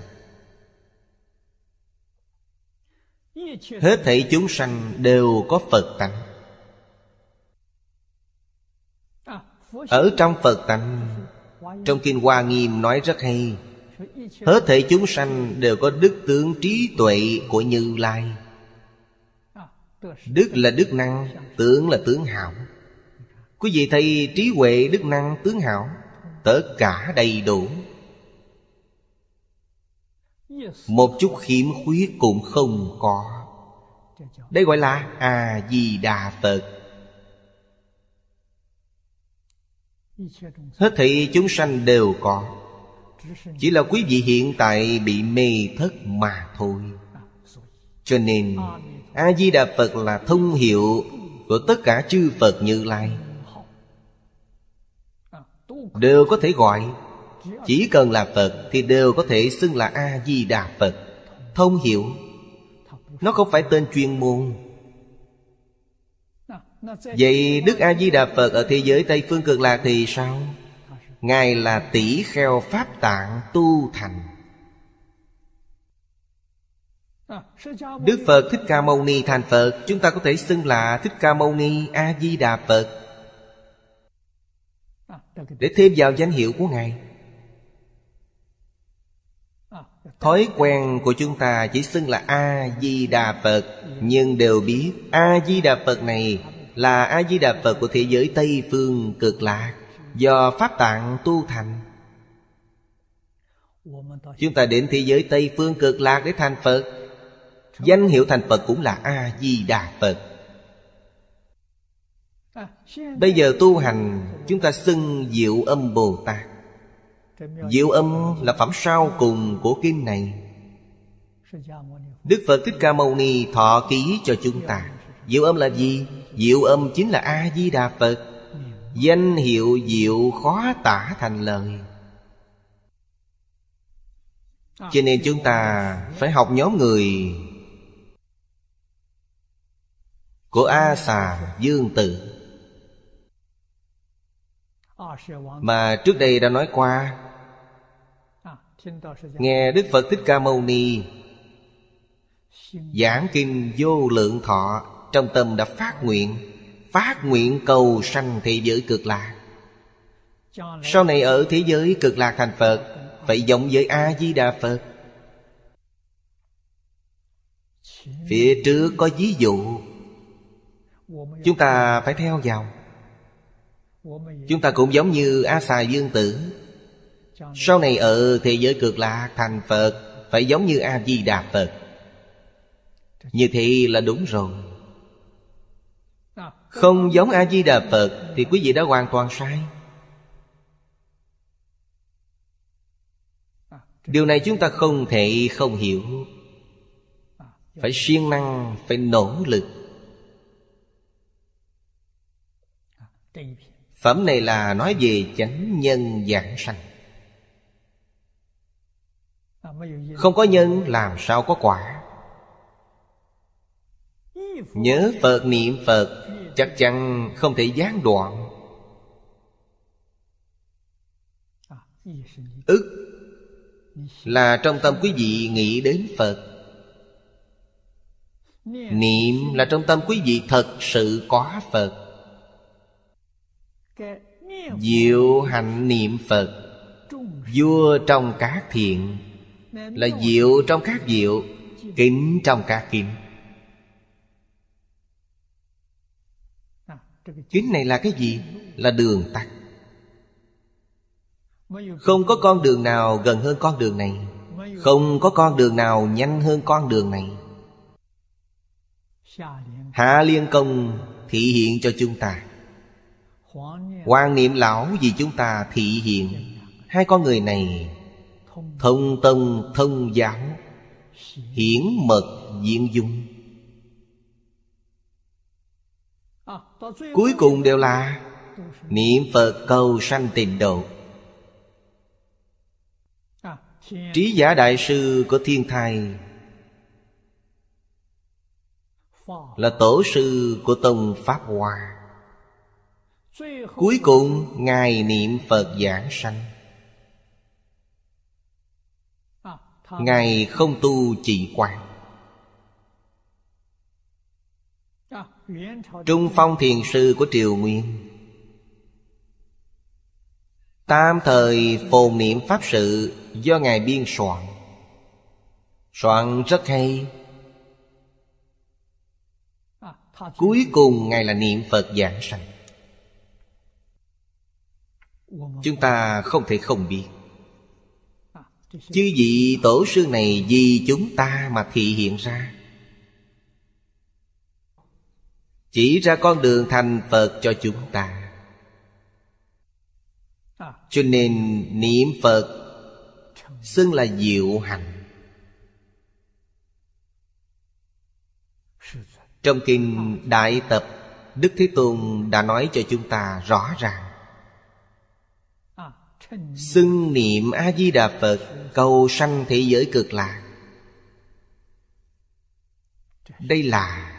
Hết thảy chúng sanh đều có Phật tánh. Ở trong Phật tánh, Trong Kinh Hoa Nghiêm nói rất hay Hết thể chúng sanh đều có đức tướng trí tuệ của Như Lai. Đức là đức năng, tướng là tướng hảo. Quý vị thấy trí huệ, đức năng, tướng hảo Tất cả đầy đủ. Một chút khiếm khuyết cũng không có. Đây gọi là a-di-đà phật. Hết thị chúng sanh đều có chỉ là quý vị hiện tại bị mê thất mà thôi. Cho nên a di đà phật là thông hiệu của tất cả chư phật như lai. Đều có thể gọi. Chỉ cần là Phật Thì đều có thể xưng là A-di-đà Phật. Thông hiểu Nó không phải tên chuyên môn. Vậy Đức A-di-đà Phật Ở thế giới Tây Phương Cực Lạc thì sao? Ngài là tỷ kheo Pháp tạng tu thành. Đức Phật Thích Ca Mâu Ni thành Phật. Chúng ta có thể xưng là Thích Ca Mâu Ni A-di-đà Phật. Để thêm vào danh hiệu của Ngài. Thói quen của chúng ta chỉ xưng là A-di-đà Phật, Nhưng đều biết A-di-đà Phật này Là A-di-đà Phật của thế giới Tây Phương cực lạc. Do Pháp Tạng tu thành. Chúng ta đến thế giới Tây Phương cực lạc để thành Phật. Danh hiệu thành Phật cũng là A-di-đà Phật. Bây giờ tu hành, Chúng ta xưng Diệu Âm Bồ Tát Diệu Âm là phẩm sau cùng của kinh này. Đức Phật Thích Ca Mâu Ni thọ ký cho chúng ta. Diệu Âm là gì? Diệu Âm chính là A-di-đà Phật. Danh hiệu diệu khó tả thành lời. Cho nên chúng ta phải học nhóm người. Của A Xà Dương Tử Mà trước đây đã nói qua, Nghe Đức Phật Thích Ca Mâu Ni Giảng kinh vô lượng thọ Trong tâm đã phát nguyện. Phát nguyện cầu sanh thế giới cực lạc. Sau này ở thế giới cực lạc thành Phật Phải giống với A-di-đà Phật. Phía trước có ví dụ. Chúng ta phải theo vào. Chúng ta cũng giống như A Xà Dương Tử. Sau này ở thế giới cực lạc thành Phật, Phải giống như A-di-đà Phật. Như thế là đúng rồi. Không giống A-di-đà Phật Thì quý vị đã hoàn toàn sai. Điều này chúng ta không thể không hiểu. Phải siêng năng, phải nỗ lực. Phẩm này là nói về chánh nhân giảng sanh. Không có nhân làm sao có quả? Nhớ Phật niệm Phật Chắc chắn không thể gián đoạn. Ức Là trong tâm quý vị nghĩ đến Phật. Niệm là trong tâm quý vị thật sự có Phật. Diệu hạnh niệm Phật, Vua trong các thiện, Là diệu trong các diệu, Kính trong các kính. Kính này là cái gì? Là đường tắt. Không có con đường nào gần hơn con đường này. Không có con đường nào nhanh hơn con đường này. Hạ Liên Công thị hiện cho chúng ta. Hoàng niệm lão vì chúng ta thị hiện. Hai con người này Thông tông, thông giáo, Hiển mật diện dung. Cuối cùng đều là Niệm Phật cầu sanh tịnh độ. Trí giả đại sư của thiên thai Là tổ sư của tông Pháp Hoa. Cuối cùng, Ngài niệm Phật giảng sanh. Ngài không tu chỉ quan. Trung phong thiền sư của Triều Nguyên. Tam thời phồn niệm Pháp sự Do Ngài biên soạn. Soạn rất hay. Cuối cùng Ngài là niệm Phật giảng sanh. Chúng ta không thể không biết. Chứ vị tổ sư này vì chúng ta mà thị hiện ra. Chỉ ra con đường thành Phật cho chúng ta. Cho nên niệm Phật Xưng là diệu hành. Trong kinh Đại Tập, Đức Thế Tôn đã nói cho chúng ta rõ ràng. Xưng niệm A-di-đà Phật Cầu sanh thế giới cực lạc. Đây là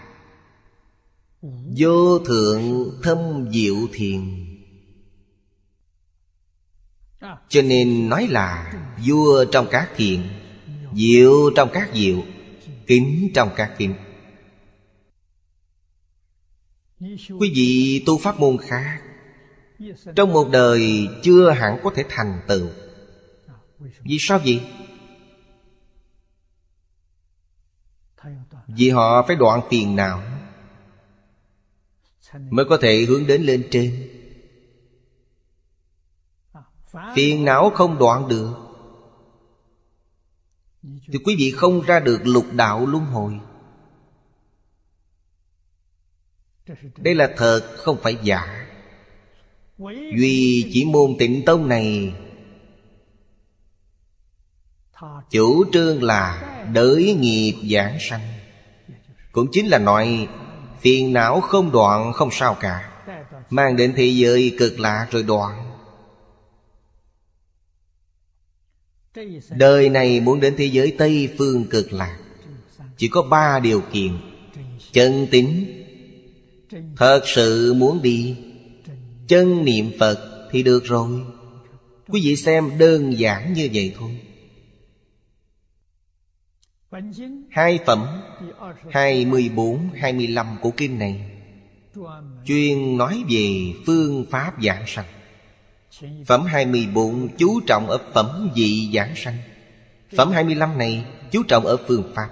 Vô thượng thâm diệu thiền. Cho nên nói là Vua trong các thiền, Diệu trong các diệu, Kính trong các kính. Quý vị tu pháp môn khác, trong một đời chưa hẳn có thể thành tựu. Vì sao vậy? Vì họ phải đoạn phiền nào? Mới có thể hướng đến lên trên. Phiền não không đoạn được. Thì quý vị không ra được lục đạo luân hồi. Đây là thật, không phải giả. Duy chỉ môn tịnh tông này. Chủ trương là đới nghiệp giảng sanh. Cũng chính là nói Phiền não không đoạn, không sao cả. Mang đến thế giới cực lạc rồi đoạn. Đời này muốn đến thế giới Tây Phương cực lạc Chỉ có ba điều kiện. Chân tính Thật sự muốn đi. Chân niệm Phật thì được rồi. Quý vị xem đơn giản như vậy thôi. Hai phẩm 24, 25 của kinh này. Chuyên nói về phương pháp giảng sanh. Phẩm 24 chú trọng ở phẩm vị giảng sanh. Phẩm 25 này chú trọng ở phương pháp.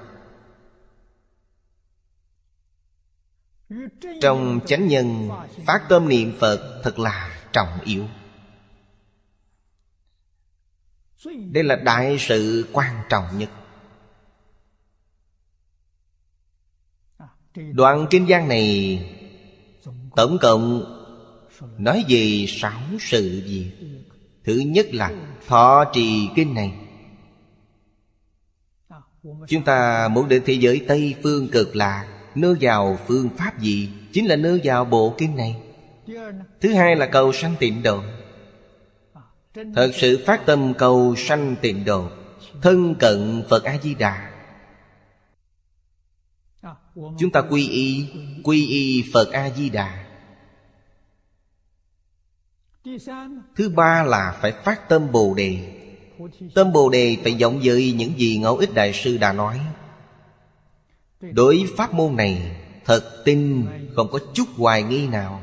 Trong chánh nhân Phát tâm niệm Phật thật là trọng yếu. Đây là đại sự quan trọng nhất Đoạn kinh văn này, Tổng cộng Nói về sáu sự việc. Thứ nhất là Thọ trì kinh này. Chúng ta muốn đến thế giới Tây Phương cực lạc Nương vào phương pháp gì? Chính là nương vào bộ kinh này. Thứ hai là cầu sanh tịnh độ. Thật sự phát tâm cầu sanh tịnh độ, Thân cận Phật A-di-đà Chúng ta quy y Quy y Phật A-di-đà. Thứ ba là phải phát tâm Bồ Đề. Tâm Bồ Đề phải vọng với những gì Ngẫu Ích Đại Sư đã nói. Đối pháp môn này, Thật tin không có chút hoài nghi nào.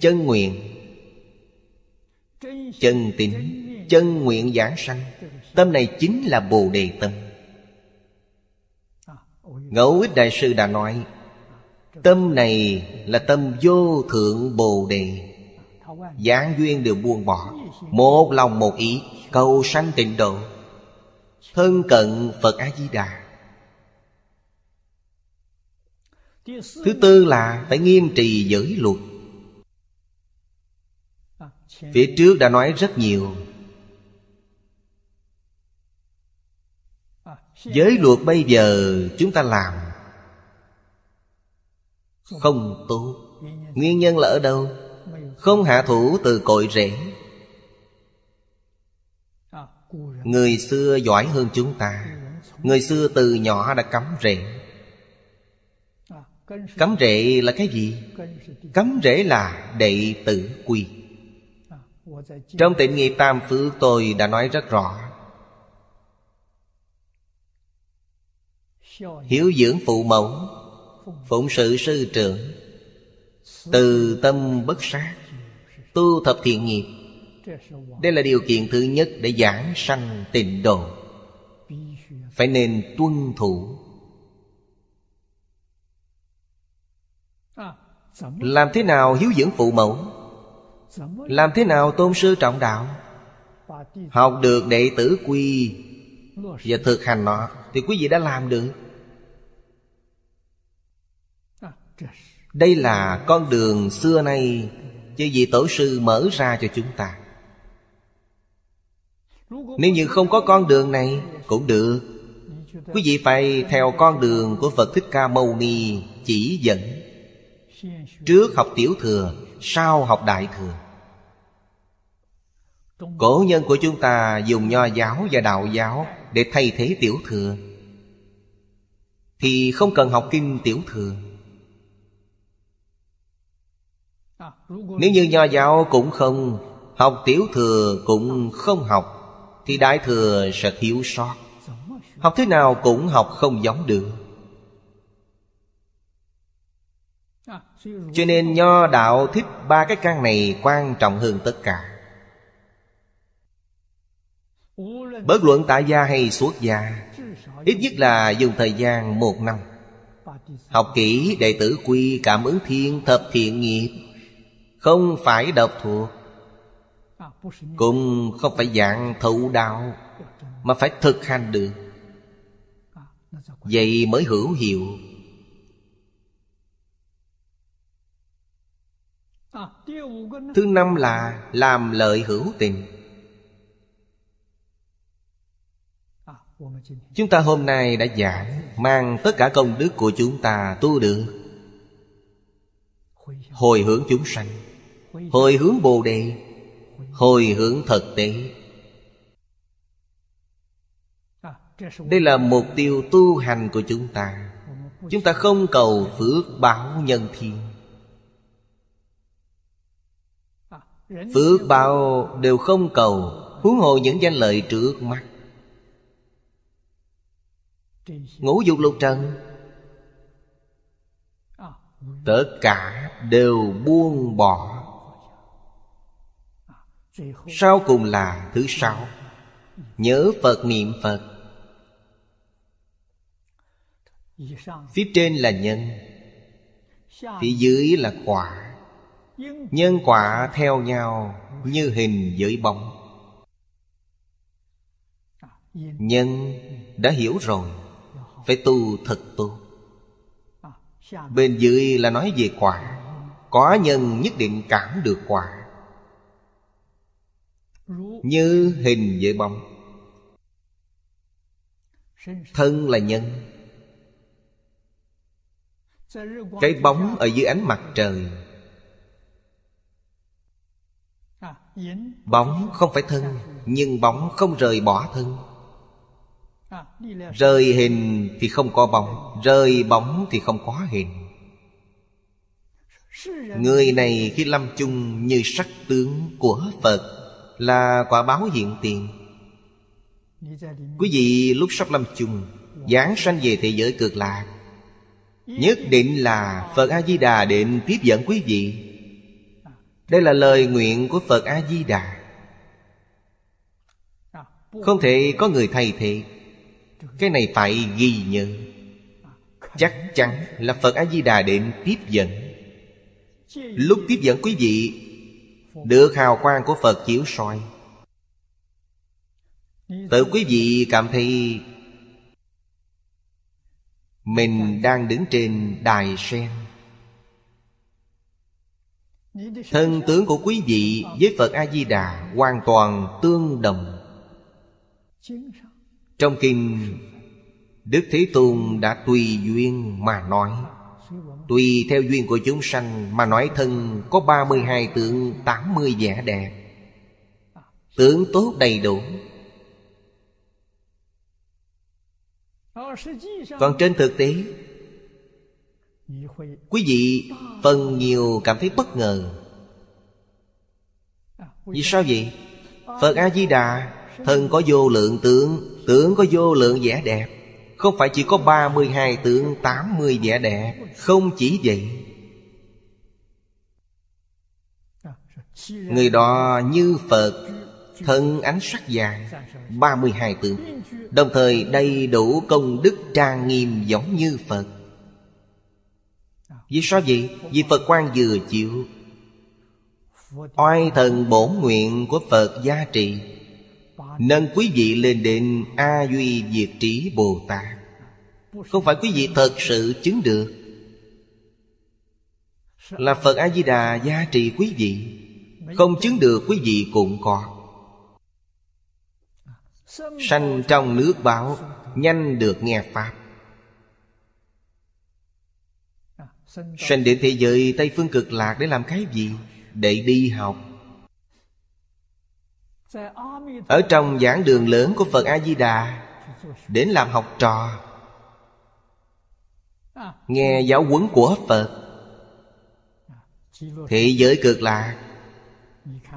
Chân nguyện. Chân tín. Chân nguyện giảng sanh. Tâm này chính là Bồ Đề Tâm. Ngẫu ích Đại Sư đã nói, Tâm này là tâm vô thượng Bồ Đề. Giảng duyên đều buông bỏ. Một lòng một ý, Cầu sanh tịnh độ. Thân cận Phật A-di-đà. Thứ tư là phải nghiêm trì giới luật. Phía trước đã nói rất nhiều Giới luật bây giờ chúng ta làm Không tốt. Nguyên nhân là ở đâu? Không hạ thủ từ cội rễ. Người xưa giỏi hơn chúng ta. Người xưa từ nhỏ đã cắm rễ. Cắm rễ là cái gì? Cắm rễ là đệ tử quy. Trong tịnh nghiệp tam phước tôi đã nói rất rõ. Hiếu dưỡng phụ mẫu, Phụng sự sư trưởng, Từ tâm bất sát, Tu thập thiện nghiệp. Đây là điều kiện thứ nhất để giảng sanh tịnh độ. Phải nên tuân thủ. Làm thế nào hiếu dưỡng phụ mẫu? Làm thế nào tôn sư trọng đạo? Học được đệ tử quy Và thực hành nó Thì quý vị đã làm được. Đây là con đường xưa nay chư vị tổ sư mở ra cho chúng ta. Nếu như không có con đường này Cũng được. Quý vị phải theo con đường của Phật Thích Ca Mâu Ni chỉ dẫn. Trước học tiểu thừa, Sau học đại thừa. Cổ nhân của chúng ta dùng nho giáo và đạo giáo Để thay thế tiểu thừa. Thì không cần học kinh tiểu thừa. Nếu như nho giáo cũng không, Học tiểu thừa cũng không học, Thì đại thừa sẽ thiếu sót. Học thế nào cũng học không giống được. Cho nên nho đạo thích ba cái căn này quan trọng hơn tất cả. Bất luận tại gia hay xuất gia, Ít nhất là dùng thời gian một năm. Học kỹ đệ tử quy, cảm ứng thiên, thập thiện nghiệp không phải độc thuộc. Cũng không phải dạng thụ đạo Mà phải thực hành được. Vậy mới hữu hiệu. Thứ năm là làm lợi hữu tình. Chúng ta hôm nay đã giảng Mang tất cả công đức của chúng ta tu được. Hồi hướng chúng sanh Hồi hướng Bồ Đề, Hồi hướng thực tế. Đây là mục tiêu tu hành của chúng ta. Chúng ta không cầu phước báo nhân thiên. Phước báo đều không cầu Huống hồ những danh lợi trước mắt. Ngũ dục lục trần, Tất cả đều buông bỏ. Sau cùng là thứ sáu. Nhớ Phật niệm Phật. Phía trên là nhân, Phía dưới là quả. Nhân quả theo nhau Như hình với bóng. Nhân đã hiểu rồi, Phải tu thật tu. Bên dưới là nói về quả. Có nhân nhất định cảm được quả. Như hình với bóng. Thân là nhân. Cái bóng ở dưới ánh mặt trời. Bóng không phải thân, Nhưng bóng không rời bỏ thân. Rời hình thì không có bóng, Rời bóng thì không có hình. Người này khi lâm chung như sắc tướng của Phật. Là quả báo hiện tiền. Quý vị, lúc sắp lâm chung, Giáng sanh về thế giới cực lạc, Nhất định là Phật A-di-đà định tiếp dẫn quý vị. Đây là lời nguyện của Phật A-di-đà. Không thể có người thay thế. Cái này phải ghi nhớ. Chắc chắn là Phật A-di-đà định tiếp dẫn. Lúc tiếp dẫn quý vị được hào quang của Phật chiếu soi. Tự quý vị cảm thấy Mình đang đứng trên đài sen. Thân tướng của quý vị với Phật A-di-đà Hoàn toàn tương đồng. Trong kinh, Đức Thế Tôn đã tùy duyên mà nói. Tùy theo duyên của chúng sanh Mà nói thân có 32 tượng 80 vẻ đẹp. Tướng tốt đầy đủ. Còn trên thực tế, Quý vị phần nhiều cảm thấy bất ngờ. Vì sao vậy? Phật A-di-đà Thân có vô lượng tướng Tướng có vô lượng vẻ đẹp. Không phải chỉ có 32 tướng 80 vẻ đẹp, Không chỉ vậy. Người đó như Phật, Thân ánh sắc vàng 32 tướng Đồng thời đầy đủ công đức trang nghiêm giống như Phật. Vì sao vậy? Vì Phật quan vừa chịu. Oai thần bổn nguyện của Phật gia trị Nâng quý vị lên đến A Duy Diệt Trí Bồ Tát. Không phải quý vị thật sự chứng được. Là Phật A-di-đà gia trì quý vị. Không chứng được quý vị cũng có. Sanh trong nước báo, Nhanh được nghe Pháp. Sanh đến thế giới Tây Phương cực lạc để làm cái gì? Để đi học. Ở trong giảng đường lớn của Phật A-di-đà, Đến làm học trò Nghe giáo huấn của Phật. Thế giới cực lạc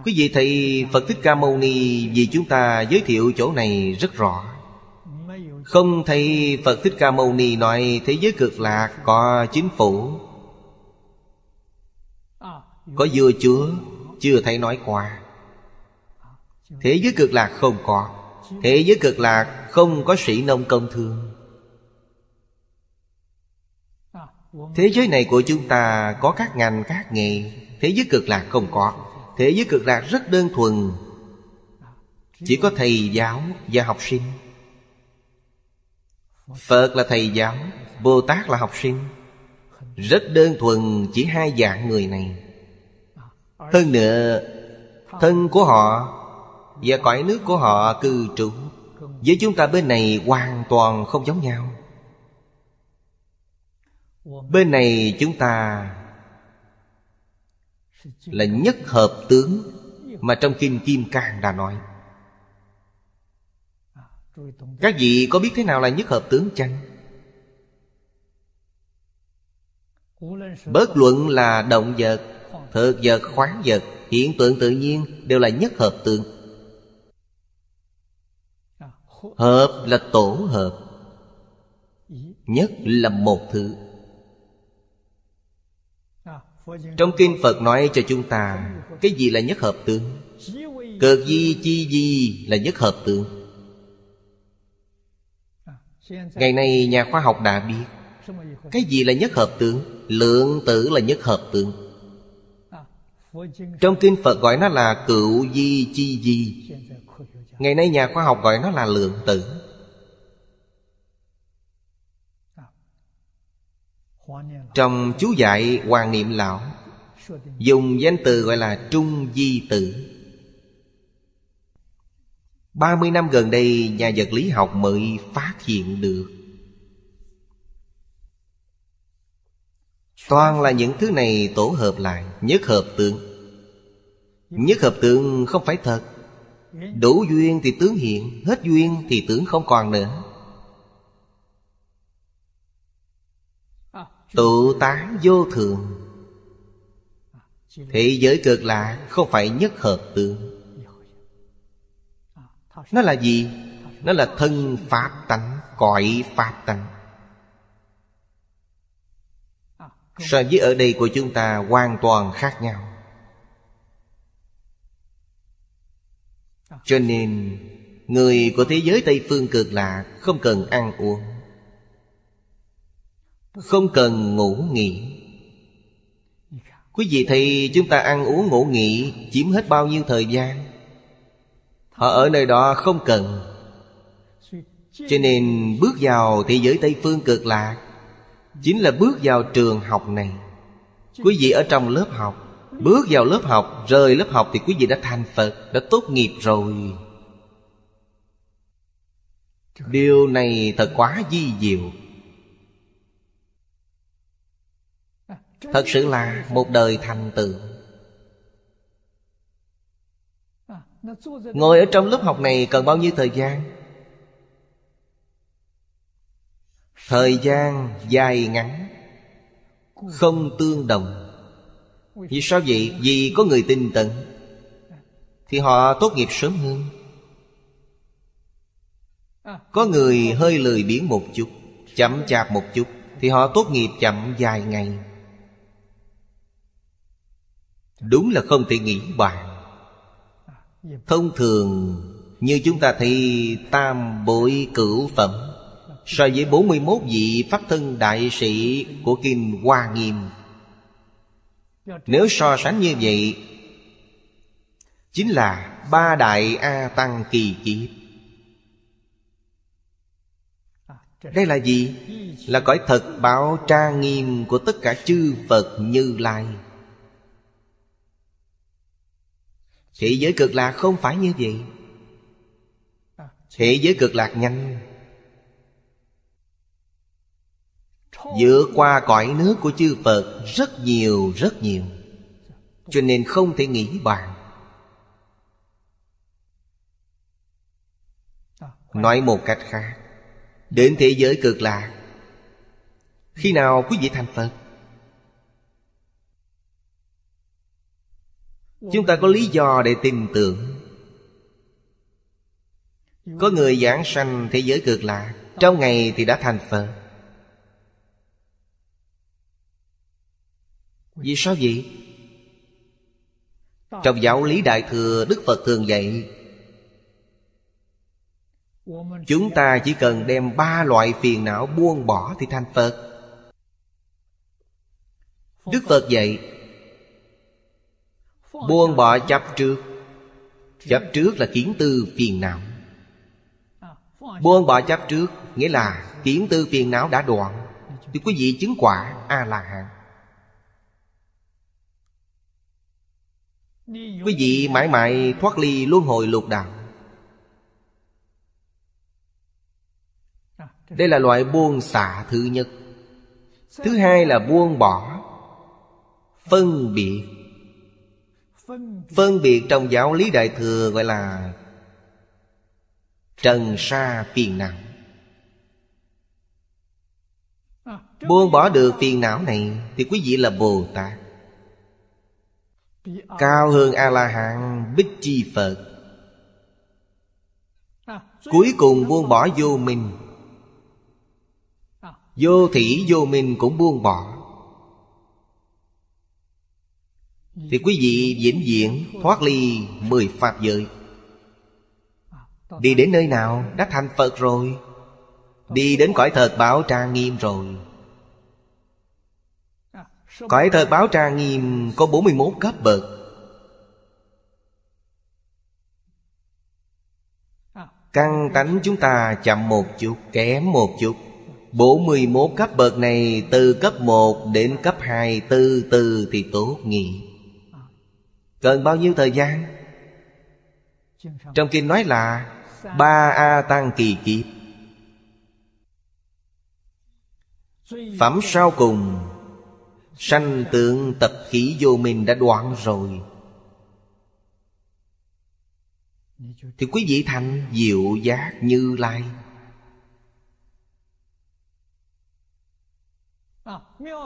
Quý vị thấy Phật Thích Ca Mâu Ni Vì chúng ta giới thiệu chỗ này rất rõ. Không thấy Phật Thích Ca Mâu Ni nói Thế giới cực lạc có chính phủ. Có vua chúa, Chưa thấy nói qua. Thế giới cực lạc không có. Thế giới cực lạc không có sĩ nông công thương. Thế giới này của chúng ta có các ngành các nghề. Thế giới cực lạc không có. Thế giới cực lạc rất đơn thuần. Chỉ có thầy giáo và học sinh. Phật là thầy giáo Bồ Tát là học sinh. Rất đơn thuần chỉ hai dạng người này. Hơn nữa Thân của họ Và cõi nước của họ cư trú. Với chúng ta bên này hoàn toàn không giống nhau Bên này chúng ta Là nhất hợp tướng Mà trong Kinh Kim Cang đã nói. Các vị có biết thế nào là nhất hợp tướng chăng? Bất luận là động vật Thực vật, khoáng vật Hiện tượng tự nhiên đều là nhất hợp tượng Hợp là tổ hợp Nhất là một thứ. Trong kinh Phật nói cho chúng ta, Cái gì là nhất hợp tướng? Cực di, chi di là nhất hợp tướng. Ngày nay nhà khoa học đã biết, Cái gì là nhất hợp tướng? Lượng tử là nhất hợp tướng. Trong kinh Phật gọi nó là cựu di, chi di. Ngày nay nhà khoa học gọi nó là lượng tử. Trong chú dạy Hoàng Niệm Lão, Dùng danh từ gọi là Trung Di Tử. 30 năm gần đây, nhà vật lý học mới phát hiện được. Toàn là những thứ này tổ hợp lại, Nhất hợp tượng Nhất hợp tượng không phải thật. Đủ duyên thì tướng hiện, Hết duyên thì tướng không còn nữa. Tụ tán vô thường. Thế giới cực lạ không phải nhất hợp tượng. Nó là gì? Nó là thân pháp tánh, Cõi pháp tánh. So với ở đây của chúng ta hoàn toàn khác nhau. Cho nên, Người của thế giới Tây Phương cực lạ Không cần ăn uống. Không cần ngủ nghỉ. Quý vị thấy chúng ta ăn uống ngủ nghỉ Chiếm hết bao nhiêu thời gian? Họ ở nơi đó không cần. Cho nên bước vào thế giới Tây Phương cực lạc Chính là bước vào trường học này. Quý vị ở trong lớp học, Bước vào lớp học, Rời lớp học thì quý vị đã thành Phật, Đã tốt nghiệp rồi. Điều này thật quá di diệu. Thật sự là một đời thành tựu Ngồi ở trong lớp học này cần bao nhiêu thời gian? Thời gian dài ngắn, Không tương đồng Vì sao vậy? Vì có người tin tận Thì họ tốt nghiệp sớm hơn Có người hơi lười biếng một chút, Chậm chạp một chút, Thì họ tốt nghiệp chậm vài ngày Đúng là không thể nghĩ bàn Thông thường, Như chúng ta thấy Tam bội cửu phẩm, So với 41 vị Pháp thân đại sĩ Của Kim Hoa Nghiêm. Nếu so sánh như vậy, Chính là Ba Đại A Tăng Kỳ Kiếp. Đây là gì? Là cõi thật bảo tra nghiêm Của tất cả chư Phật Như Lai. Thế giới cực lạc không phải như vậy. Thế giới cực lạc nhanh. Vượt qua cõi nước của chư Phật Rất nhiều rất nhiều. Cho nên không thể nghĩ bàn. Nói một cách khác, Đến thế giới cực lạc, Khi nào quý vị thành Phật? Chúng ta có lý do để tin tưởng. Có người giảng sanh thế giới cực lạ Trong ngày thì đã thành Phật. Vì sao vậy? Trong giáo lý Đại Thừa, Đức Phật thường dạy, Chúng ta chỉ cần đem ba loại phiền não buông bỏ thì thành Phật. Đức Phật dạy Buông bỏ chấp trước. Chấp trước là kiến tư phiền não. Buông bỏ chấp trước Nghĩa là kiến tư phiền não đã đoạn. Thì quý vị chứng quả A-la-hán. Quý vị mãi mãi thoát ly luân hồi lục đạo. Đây là loại buông xả thứ nhất. Thứ hai là buông bỏ Phân biệt. Phân biệt trong giáo lý Đại Thừa gọi là Trần sa phiền não. Buông bỏ được phiền não này Thì quý vị là Bồ Tát. Cao hơn A-la-hán, Bích Chi Phật. Cuối cùng buông bỏ vô minh. Vô thủy vô minh cũng buông bỏ. Thì quý vị vĩnh viễn thoát ly mười pháp giới. Đi đến nơi nào đã thành Phật rồi? Đi đến cõi thật bảo trang nghiêm rồi. Cõi thật báo trang nghiêm có 41 cấp bậc. Căn tánh chúng ta chậm một chút, kém một chút. 41 cấp bậc này từ cấp 1 đến cấp 2 từ từ thì tốt nghiệp Cần bao nhiêu thời gian? Trong kinh nói là Ba A Tăng kỳ kiếp. Phẩm sau cùng, Sanh tượng tập khí vô mình đã đoạn rồi. Thì quý vị thành diệu giác như lai.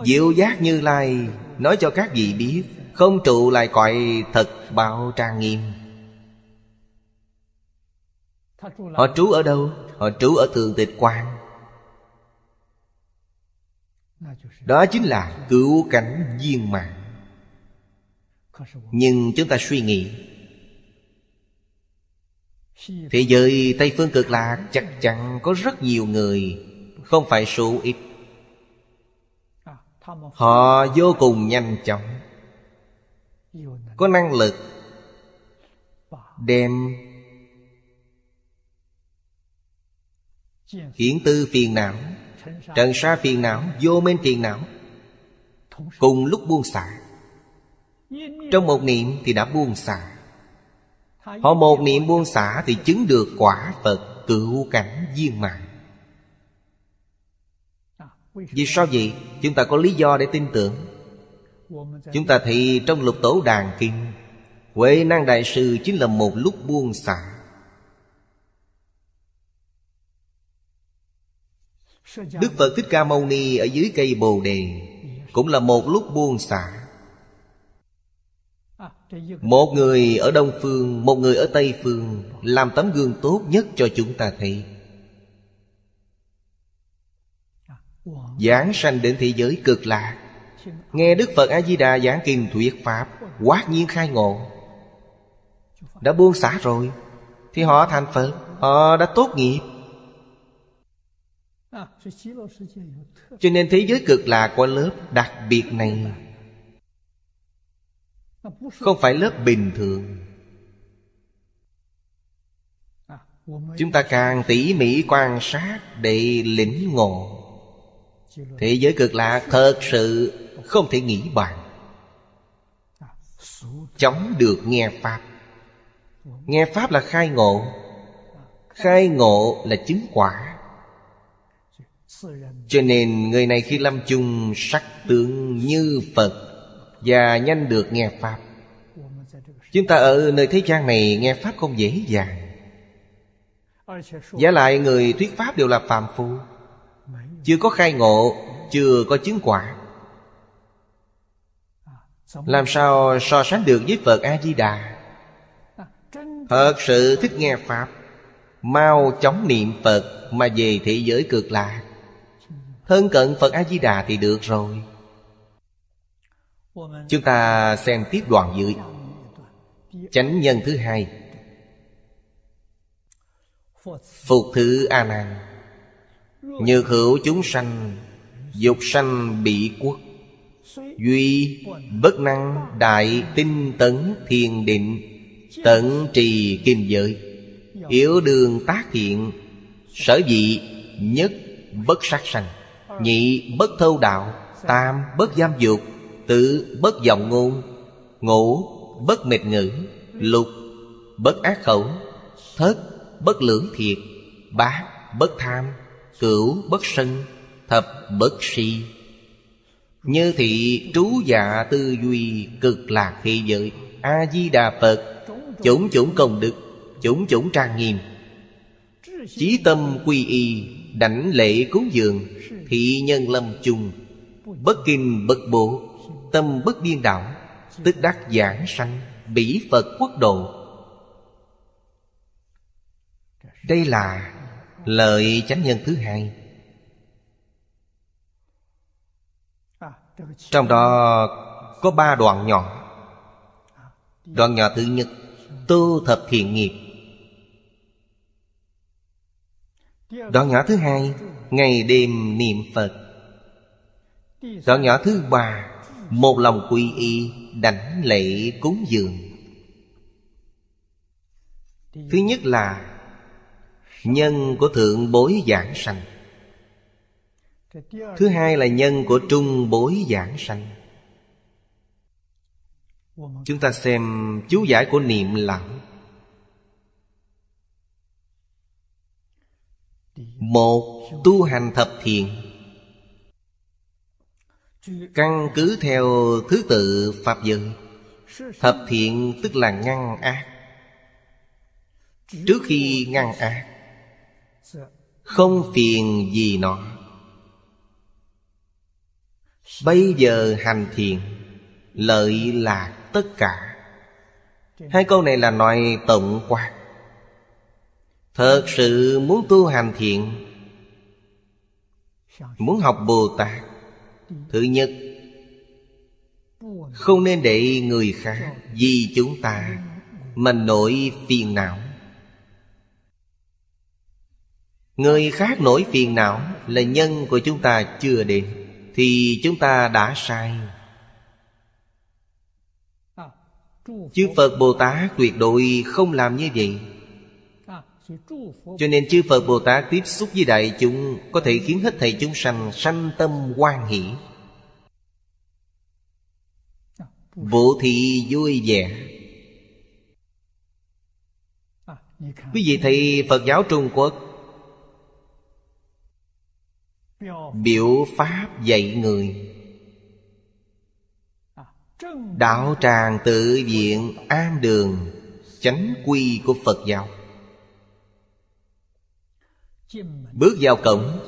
Diệu giác như lai Nói cho các vị biết không trụ lại cõi thật bảo trang nghiêm. Họ trú ở đâu? Họ trú ở thường tịch quan Đó chính là cứu cảnh viên mạng Nhưng chúng ta suy nghĩ, Thế giới Tây Phương cực lạc chắc chắn có rất nhiều người Không phải số ít. Họ vô cùng nhanh chóng. Có năng lực Đem Hiển tư phiền não, Trần sa phiền não, Vô minh phiền não, Cùng lúc buông xả. Trong một niệm thì đã buông xả. Họ một niệm buông xả Thì chứng được quả Phật cựu cảnh viên mạng Vì sao vậy? Chúng ta có lý do để tin tưởng. Chúng ta thấy trong lục tổ đàn kinh Huệ năng đại sư chính là một lúc buông xả. Đức Phật Thích Ca Mâu Ni ở dưới cây Bồ Đề Cũng là một lúc buông xả. Một người ở Đông Phương, Một người ở Tây Phương Làm tấm gương tốt nhất cho chúng ta thấy. Giảng sanh đến thế giới cực lạc Nghe Đức Phật A-di-đà giảng kinh thuyết Pháp, Quát nhiên khai ngộ. Đã buông xả rồi, Thì họ thành Phật, Họ đã tốt nghiệp. Cho nên thế giới cực lạc có lớp đặc biệt này Không phải lớp bình thường. Chúng ta càng tỉ mỉ quan sát để lĩnh ngộ. Thế giới cực lạc thật sự không thể nghĩ bàn. Chóng được nghe Pháp. Nghe Pháp là khai ngộ. Khai ngộ là chứng quả. Cho nên người này khi lâm chung sắc tướng như Phật Và nhanh được nghe Pháp. Chúng ta ở nơi thế gian này nghe Pháp không dễ dàng. Giả lại người thuyết Pháp đều là phàm phu. Chưa có khai ngộ, Chưa có chứng quả. Làm sao so sánh được với Phật A-di-đà? Thật sự thích nghe Pháp. Mau chóng niệm Phật Mà về thế giới cực lạc Thân cận Phật A-di-đà thì được rồi. Chúng ta xem tiếp đoạn dưới. Chánh nhân thứ hai. Phục thứ A Nan Như hữu chúng sanh Dục sanh bị quốc Duy, bất năng đại tinh tấn thiền định, Tận trì kim giới. Yếu đường tác thiện, Sở dị nhất bất sát sanh. Nhị bất thâu đạo, Tam bất giam dục Tự bất vọng ngôn, Ngũ bất mệt ngữ, Lục bất ác khẩu, Thất bất lưỡng thiệt, Bát bất tham, Cửu bất sân, Thập bất si. Như thị trú dạ tư duy Cực lạc thế giới. A-di-đà Phật, Chủng chủng công đức, Chủng chủng trang nghiêm. Chí tâm quy y, Đảnh lễ cúng dường, Thị nhân lâm chung. Bất kinh, bất bộ Tâm bất điên đảo, Tức đắc giảng sanh, Bỉ Phật quốc độ. Đây là Lợi chánh nhân thứ hai. Trong đó có ba đoạn nhỏ. Đoạn nhỏ thứ nhất, Tu thập thiện nghiệp. Đoạn nhỏ thứ hai, Ngày đêm niệm Phật. Đoạn nhỏ thứ ba, Một lòng quy y Đảnh lễ cúng dường. Thứ nhất là Nhân của thượng bối giảng sanh. Thứ hai là nhân của trung bối giảng sanh. Chúng ta xem chú giải của niệm lão Một, tu hành thập thiện. Căn cứ theo thứ tự Pháp giới Thập thiện tức là ngăn ác. Trước khi ngăn ác, Không phiền gì nó. Bây giờ hành thiện Lợi lạc tất cả. Hai câu này là nói tổng quát. Thật sự muốn tu hành thiện Muốn học Bồ Tát, Thứ nhất, Không nên để người khác Vì chúng ta Mà nổi phiền não. Người khác nổi phiền não Là nhân của chúng ta chưa đến. Thì chúng ta đã sai. Chư Phật Bồ Tát tuyệt đối không làm như vậy. Cho nên chư Phật Bồ Tát tiếp xúc với đại chúng Có thể khiến hết thầy chúng sanh sanh tâm hoan hỷ. Bộ thị vui vẻ. Quý vị thấy Phật giáo Trung Quốc Biểu Pháp dạy người. Đạo tràng tự viện an đường, Chánh quy của Phật giáo. Bước vào cổng,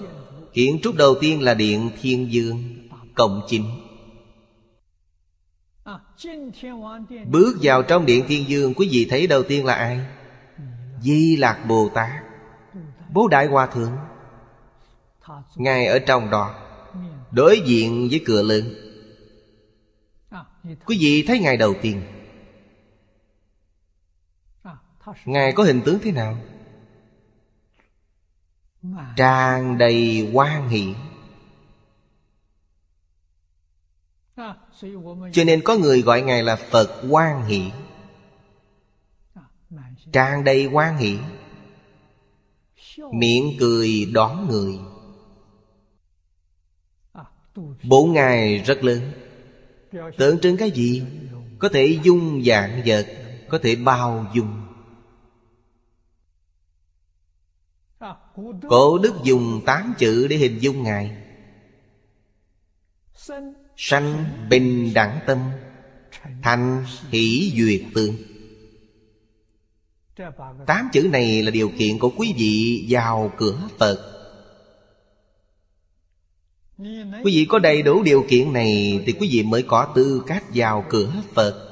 Kiến trúc đầu tiên là Điện Thiên Dương, Cổng chính. Bước vào trong Điện Thiên Dương, Quý vị thấy đầu tiên là ai? Di Lạc Bồ Tát, Bố Đại Hòa Thượng. Ngài ở trong đó. Đối diện với cửa lớn. Quý vị thấy Ngài đầu tiên. Ngài có hình tướng thế nào? Tràn đầy quan hỷ. Cho nên có người gọi Ngài là Phật quan hỷ. Tràn đầy quan hỷ. Miệng cười đón người. Bốn Ngài rất lớn. Tượng trưng cái gì? Có thể dung dạng vật, Có thể bao dung. Cổ đức dùng tám chữ để hình dung Ngài. Sanh bình đẳng tâm, Thành hỷ duyệt tương. Tám chữ này là điều kiện của quý vị vào cửa Phật. Quý vị có đầy đủ điều kiện này Thì quý vị mới có tư cách vào cửa Phật.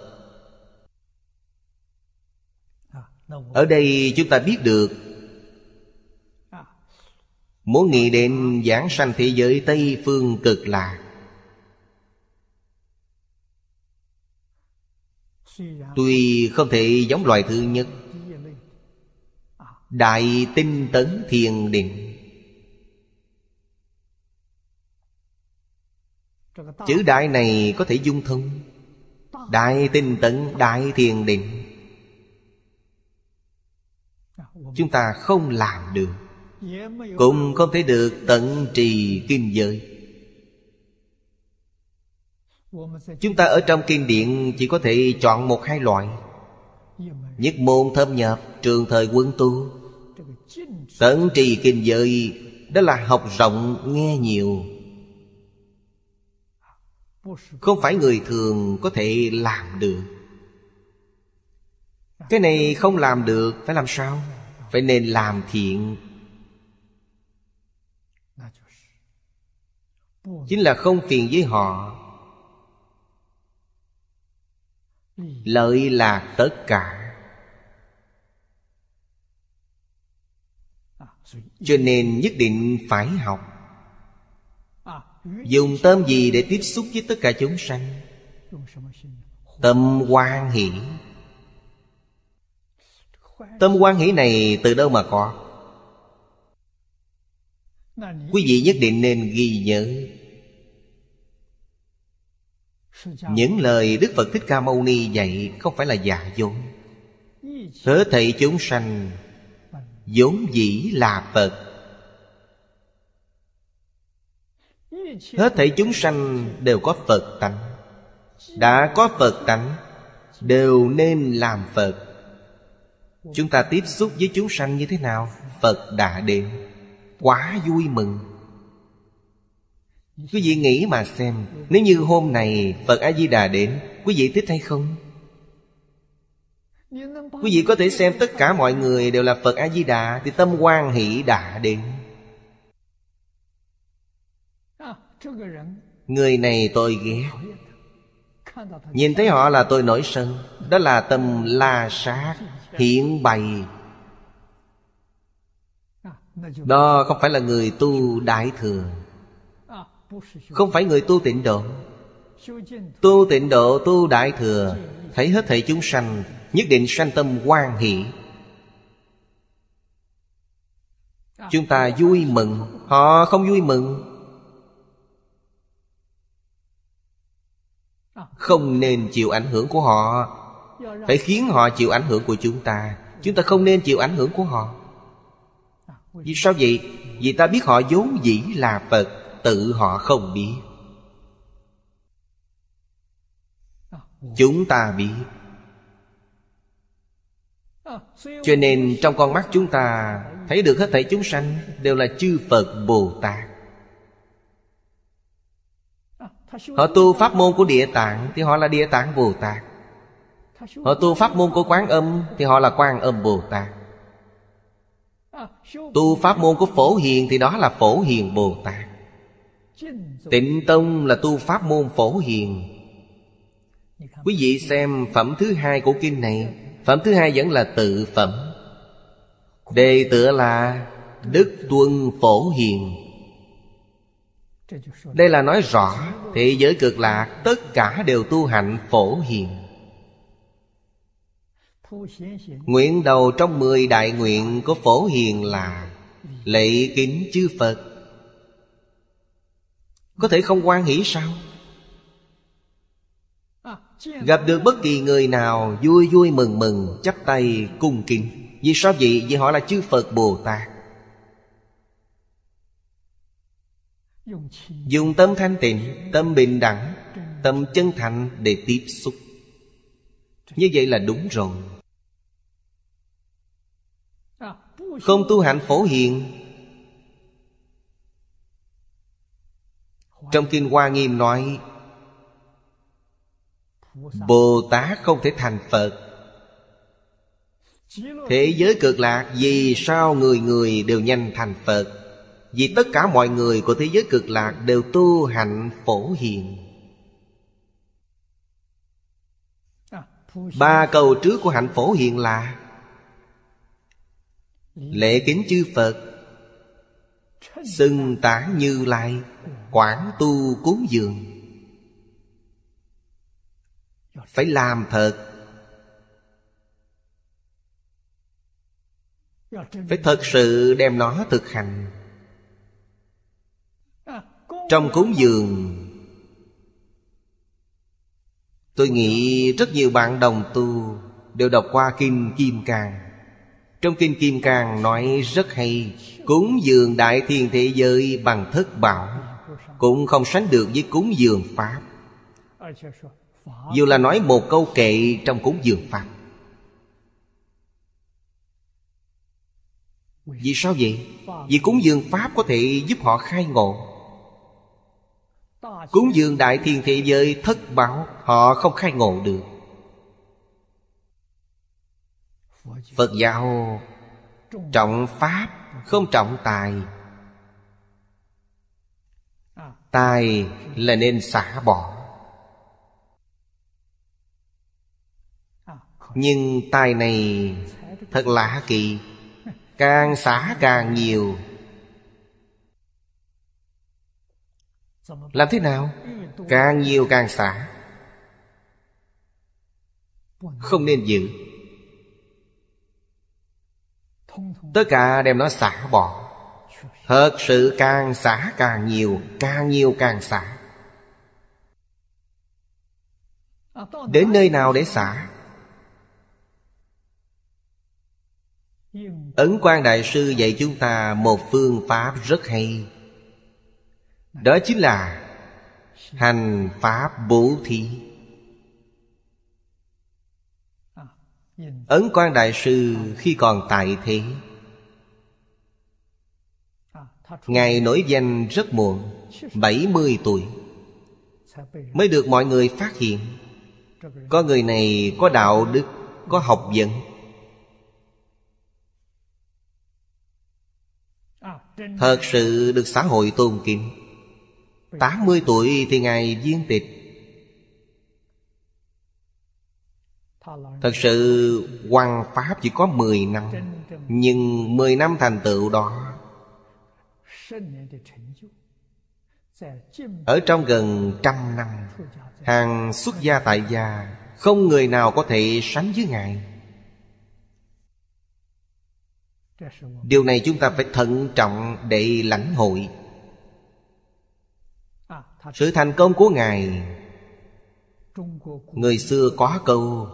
Ở đây chúng ta biết được Muốn nghĩ đến giảng sanh thế giới Tây Phương cực lạc. Tuy không thể giống loài thứ nhất, Đại tinh tấn thiền định Chữ đại này có thể dung thông. Đại tinh tấn, đại thiền định. Chúng ta không làm được. Cũng không thể được tận trì kinh giới. Chúng ta ở trong kinh điển chỉ có thể chọn một hai loại. Nhất môn thâm nhập trường thời quân tu. Tận trì kinh giới Đó là học rộng nghe nhiều. Không phải người thường có thể làm được. Cái này không làm được, Phải làm sao? Phải nên làm thiện. Chính là không phiền với họ. Lợi là tất cả. Cho nên nhất định phải học. Dùng tâm gì để tiếp xúc với tất cả chúng sanh? Tâm quan hỷ. Tâm quan hỷ này từ đâu mà có? Quý vị nhất định nên ghi nhớ. Những lời Đức Phật Thích Ca Mâu Ni dạy Không phải là giả dối. Hết thầy chúng sanh vốn dĩ là Phật. Hết thảy chúng sanh đều có Phật tánh. Đã có Phật tánh, Đều nên làm Phật. Chúng ta tiếp xúc với chúng sanh như thế nào? Phật đã đến. Quá vui mừng. Quý vị nghĩ mà xem, Nếu như hôm này Phật A-di-đà đến, Quý vị thích hay không? Quý vị có thể xem tất cả mọi người đều là Phật A-di-đà Thì tâm quan hỷ đã đến. Người này tôi ghét. Nhìn thấy họ là tôi nổi sân. Đó là tâm la sát Hiện bày. Đó không phải là người tu đại thừa. Không phải người tu tịnh độ. Tu tịnh độ tu đại thừa. Thấy hết thảy chúng sanh Nhất định sanh tâm quan hỷ. Chúng ta vui mừng. Họ không vui mừng Không nên chịu ảnh hưởng của họ. Phải khiến họ chịu ảnh hưởng của chúng ta. Chúng ta không nên chịu ảnh hưởng của họ. Vì sao vậy? Vì ta biết họ vốn dĩ là Phật, Tự họ không biết. Chúng ta biết. Cho nên trong con mắt chúng ta, Thấy được hết thảy chúng sanh Đều là chư Phật Bồ Tát. Họ tu pháp môn của địa tạng Thì họ là địa tạng Bồ Tát. Họ tu pháp môn của quán âm Thì họ là quán âm Bồ Tát. Tu pháp môn của phổ hiền Thì đó là phổ hiền Bồ Tát. Tịnh Tông là tu pháp môn phổ hiền. Quý vị xem phẩm thứ hai của kinh này. Phẩm thứ hai vẫn là tự phẩm. Đề tựa là Đức Tuân Phổ Hiền đây là nói rõ, Thế giới cực lạc, Tất cả đều tu hạnh phổ hiền Nguyện đầu trong mười đại nguyện của phổ hiền là Lệ kính chư Phật Có thể không quan hỷ sao? Gặp được bất kỳ người nào Vui vui mừng mừng, chắp tay cung kính Vì sao vậy? Vì họ là chư Phật Bồ Tát Dùng tâm thanh tịnh, Tâm bình đẳng, Tâm chân thành để tiếp xúc. Như vậy là đúng rồi. Không tu hạnh phổ hiện Trong Kinh Hoa Nghiêm nói, Bồ Tát không thể thành Phật. Thế giới cực lạc, Vì sao người người đều nhanh thành Phật? Vì tất cả mọi người của thế giới cực lạc Đều tu hạnh phổ hiền. Ba câu trước của hạnh phổ hiền là Lễ kính chư Phật, Xưng tán như lai Quảng tu cúng dường. Phải làm thật. Phải thật sự đem nó thực hành trong cúng dường Tôi nghĩ rất nhiều bạn đồng tu Đều đọc qua Kinh Kim Cang. Trong Kinh Kim Cang nói rất hay, Cúng dường đại thiên thế giới bằng thất bảo, Cũng không sánh được với cúng dường Pháp. Dù là nói một câu kệ trong cúng dường Pháp. Vì sao vậy? Vì cúng dường Pháp có thể giúp họ khai ngộ. Cúng dường đại thiên thế giới thất bảo Họ không khai ngộ được. Phật giáo trọng Pháp, không trọng tài. Tài là nên xả bỏ. Nhưng tài này thật lạ kỳ, Càng xả càng nhiều Làm thế nào? Càng nhiều càng xả. Không nên giữ. Tất cả đem nó xả bỏ. Thật sự càng xả càng nhiều Càng nhiều càng xả. Đến nơi nào để xả? Ấn quan Đại Sư dạy chúng ta một phương pháp rất hay. Đó chính là Hành Pháp Bố Thí. Ấn quan Đại Sư khi còn tại thế. Ngài nổi danh rất muộn 70 tuổi, Mới được mọi người phát hiện. Có người này có đạo đức, Có học vấn. Thật sự được xã hội tôn kính. 80 tuổi thì Ngài viên tịch. Thật sự hoàng Pháp chỉ có 10 năm, Nhưng 10 năm thành tựu đó, Ở trong gần trăm năm, Hàng xuất gia tại gia, Không người nào có thể sánh với Ngài. Điều này chúng ta phải thận trọng để lãnh hội. Sự thành công của Ngài. Người xưa có câu,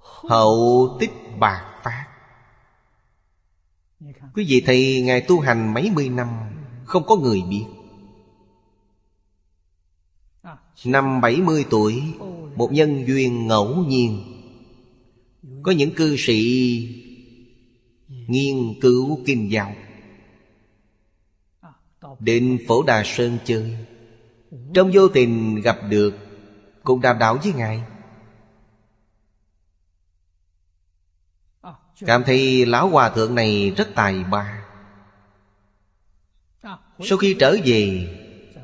Hậu tích bạc phát. Quý vị thấy Ngài tu hành mấy mươi năm, Không có người biết. Năm bảy mươi tuổi, Một nhân duyên ngẫu nhiên. Có những cư sĩ Nghiên cứu kinh giáo. Đến phổ Đà Sơn chơi. Trong vô tình gặp được, Cũng đàm đạo với Ngài. Cảm thấy lão hòa thượng này rất tài ba. Sau khi trở về,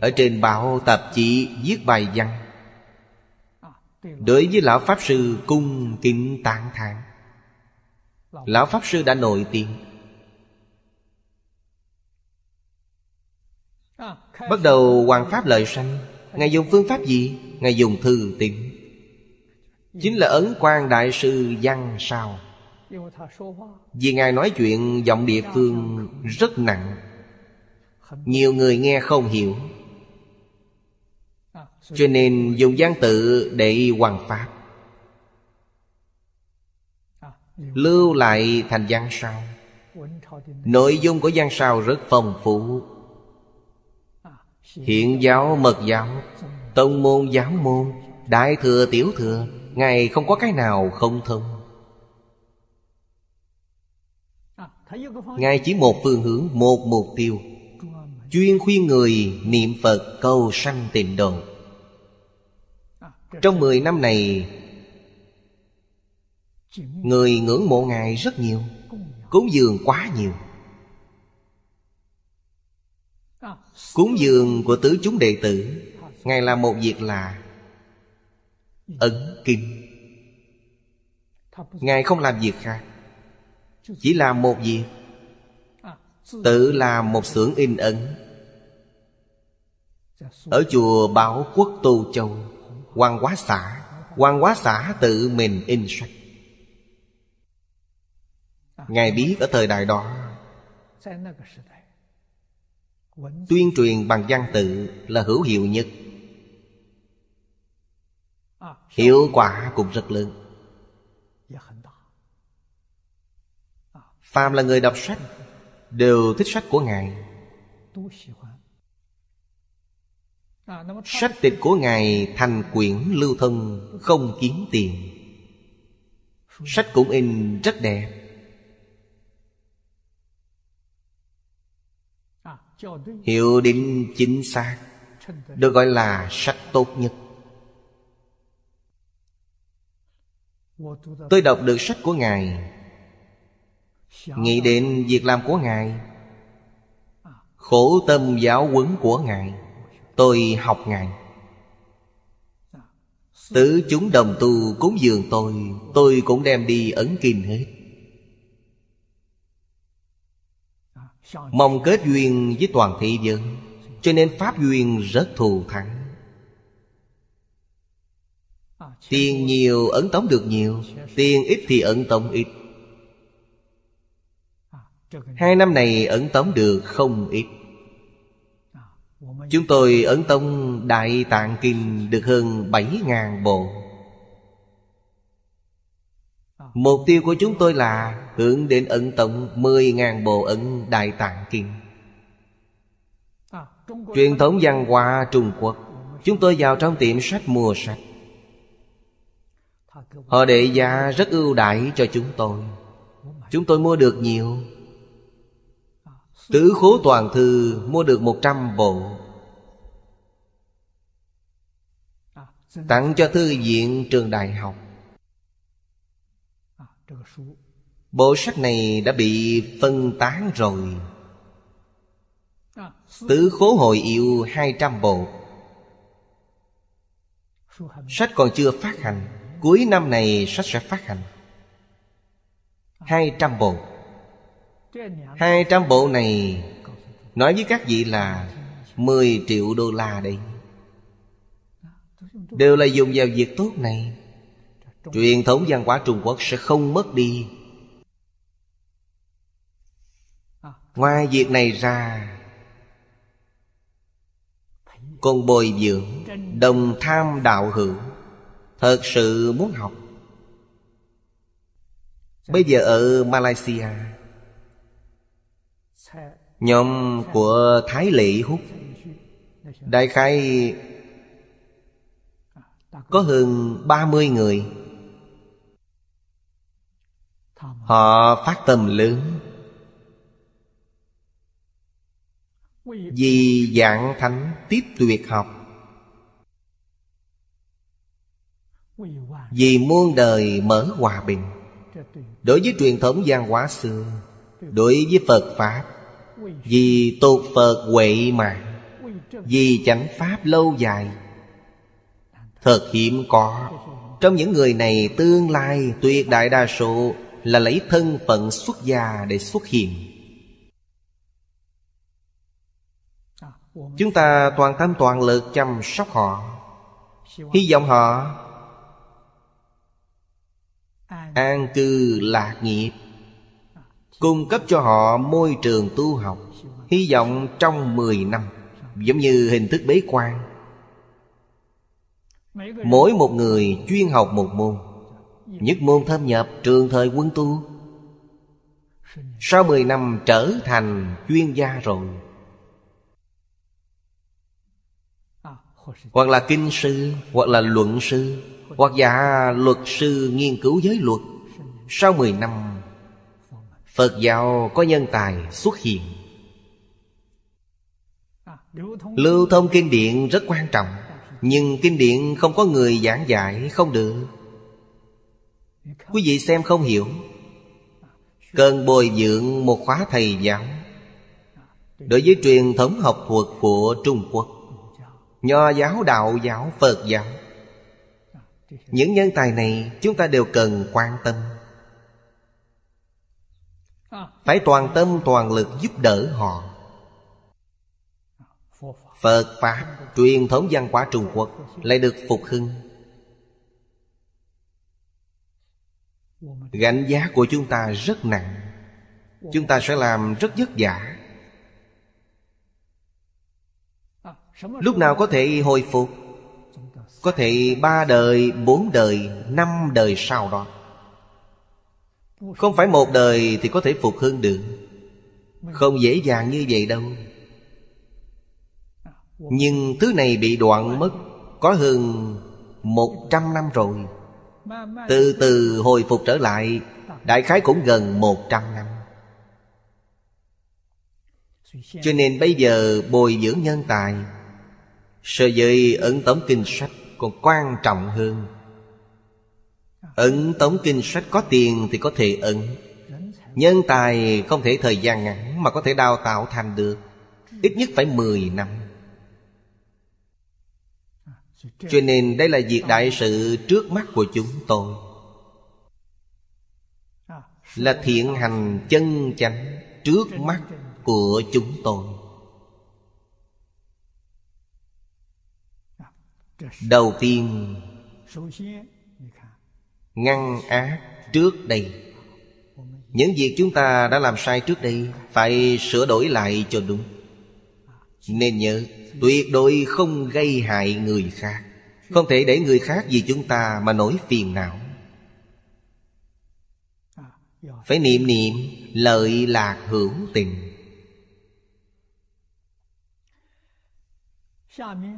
Ở trên báo tạp chí viết bài văn, Đối với lão Pháp Sư cung kính tán thán. Lão Pháp Sư đã nổi tiếng. Bắt đầu Hoàng Pháp lợi sanh. Ngài dùng phương pháp gì? Ngài dùng thư tín. Chính là ấn quan đại sư văn sao. Vì Ngài nói chuyện, giọng địa phương rất nặng. Nhiều người nghe không hiểu. Cho nên dùng văn tự để hoàng pháp. Lưu lại thành văn sao. Nội dung của văn sao rất phong phú. Hiện giáo mật giáo, Tông môn giáo môn, Đại thừa tiểu thừa Ngài không có cái nào không thông. Ngài chỉ một phương hướng, Một mục tiêu, Chuyên khuyên người niệm Phật cầu sanh tịnh độ. Trong mười năm này, Người ngưỡng mộ Ngài rất nhiều, Cúng dường quá nhiều. Cúng dường của tứ chúng đệ tử, Ngài làm một việc là Ấn kinh. Ngài không làm việc khác, Chỉ làm một việc. Tự làm một xưởng in ấn. Ở chùa Bảo Quốc Tô Châu Hoàng quá xã Hoàng quá xã tự mình in sách. Ngài biết ở thời đại đó Tuyên truyền bằng văn tự là hữu hiệu nhất. Hiệu quả cũng rất lớn. Phàm là người đọc sách Đều thích sách của Ngài. Sách tịch của Ngài thành quyển lưu thông Không kiếm tiền. Sách cũng in rất đẹp Hiệu định chính xác, Được gọi là sách tốt nhất. Tôi đọc được sách của Ngài. Nghĩ đến việc làm của Ngài, Khổ tâm giáo huấn của Ngài, Tôi học Ngài. Tứ chúng đồng tu cúng dường tôi Tôi cũng đem đi ấn kim hết. Mong kết duyên với toàn thị dân, Cho nên Pháp duyên rất thù thắng. Tiền nhiều ấn tống được nhiều, Tiền ít thì ấn tống ít. Hai năm này ấn tống được không ít. Chúng tôi ấn tống Đại Tạng Kinh được hơn bảy ngàn bộ. Mục tiêu của chúng tôi là hướng đến ấn tống mười ngàn bộ ấn Đại Tạng Kinh. Truyền thống văn hóa Trung Quốc, Chúng tôi vào trong tiệm sách mua sách. Họ đệ giá rất ưu đãi cho chúng tôi. Chúng tôi mua được nhiều. Tứ khố toàn thư mua được một trăm bộ. Tặng cho thư viện trường đại học. Bộ sách này đã bị phân tán rồi. Tứ khố hội yêu hai trăm bộ. Sách còn chưa phát hành, Cuối năm này sách sẽ phát hành. Hai trăm bộ. Hai trăm bộ này, Nói với các vị là mười triệu đô la đây. Đều là dùng vào việc tốt này. Truyền thống văn hóa Trung Quốc sẽ không mất đi. Ngoài việc này ra Còn bồi dưỡng Đồng tham đạo hữu Thật sự muốn học. Bây giờ ở Malaysia Nhóm của Thái Lệ Hút Đại khai Có hơn 30 người Họ phát tâm lớn. Vì dạng thánh tiếp tuyệt học. Vì muôn đời mở hòa bình. Đối với truyền thống văn hóa xưa, Đối với Phật Pháp, Vì tột Phật huệ mạng Vì chánh Pháp lâu dài, Thật hiếm có. Trong những người này tương lai tuyệt đại đa số là lấy thân phận xuất gia để xuất hiện. Chúng ta toàn tâm toàn lực chăm sóc họ. Hy vọng họ An cư lạc nghiệp, Cung cấp cho họ môi trường tu học. Hy vọng trong 10 năm, Giống như hình thức bế quan, Mỗi một người chuyên học một môn Nhất môn thâm nhập trường thời quân tu. Sau 10 năm trở thành chuyên gia rồi. Hoặc là kinh sư, Hoặc là luận sư, Hoặc giả luật sư nghiên cứu giới luật. Sau 10 năm, Phật giáo có nhân tài xuất hiện. Lưu thông kinh điển rất quan trọng, Nhưng kinh điển không có người giảng dạy không được. Quý vị xem không hiểu. Cần bồi dưỡng một khóa thầy giáo. Đối với truyền thống học thuật của Trung Quốc Nho giáo, đạo giáo, Phật giáo Những nhân tài này chúng ta đều cần quan tâm. Phải toàn tâm toàn lực giúp đỡ họ. Phật Pháp Truyền thống văn hóa Trung Quốc Lại được phục hưng. Gánh giá của chúng ta rất nặng. Chúng ta sẽ làm rất vất vả. Lúc nào có thể hồi phục? Có thể ba đời, bốn đời, năm đời sau đó. Không phải một đời thì có thể phục hưng được. Không dễ dàng như vậy đâu. Nhưng thứ này bị đoạn mất Có hơn một trăm năm rồi. Từ từ hồi phục trở lại, Đại khái cũng gần một trăm năm. Cho nên bây giờ bồi dưỡng nhân tài So với ấn tống kinh sách còn quan trọng hơn. Ấn tống kinh sách có tiền thì có thể ấn, Nhân tài không thể thời gian ngắn mà có thể đào tạo thành được, Ít nhất phải 10 năm. Cho nên đây là việc đại sự trước mắt của chúng tôi. Là thiện hành chân chánh trước mắt của chúng tôi. Đầu tiên, ngăn ác trước đây. Những việc chúng ta đã làm sai trước đây phải sửa đổi lại cho đúng. Nên nhớ tuyệt đối không gây hại người khác. Không thể để người khác vì chúng ta mà nổi phiền não. Phải niệm niệm lợi lạc hữu tình.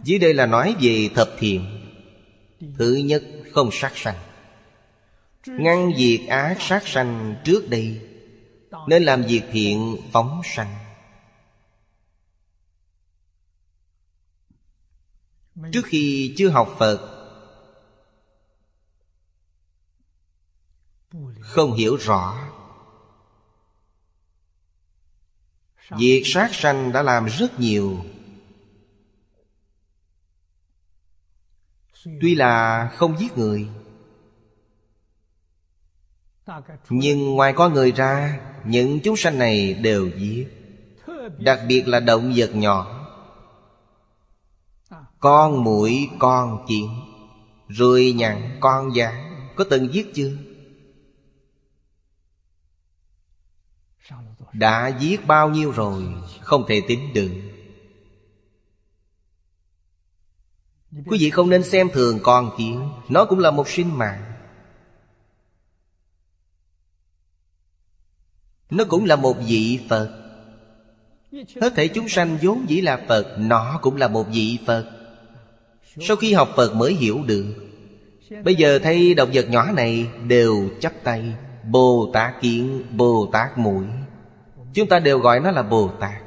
Dưới đây là nói về thập thiện. Thứ nhất, không sát sanh. Ngăn diệt ác sát sanh trước đây, Nên làm việc thiện phóng sanh. Trước khi chưa học Phật Không hiểu rõ. Việc sát sanh đã làm rất nhiều. Tuy là không giết người Nhưng ngoài có người ra Những chúng sanh này đều giết. Đặc biệt là động vật nhỏ con mũi con chuyện Rồi nhặn con gián. Có từng giết chưa? Đã giết bao nhiêu rồi, Không thể tính được. Quý vị không nên xem thường con kiến, Nó cũng là một sinh mạng. Nó cũng là một vị Phật. Hết thể chúng sanh vốn dĩ là Phật, Nó cũng là một vị Phật. Sau khi học Phật mới hiểu được. Bây giờ thấy động vật nhỏ này Đều chắp tay Bồ Tát kiến, Bồ Tát mũi. Chúng ta đều gọi nó là Bồ Tát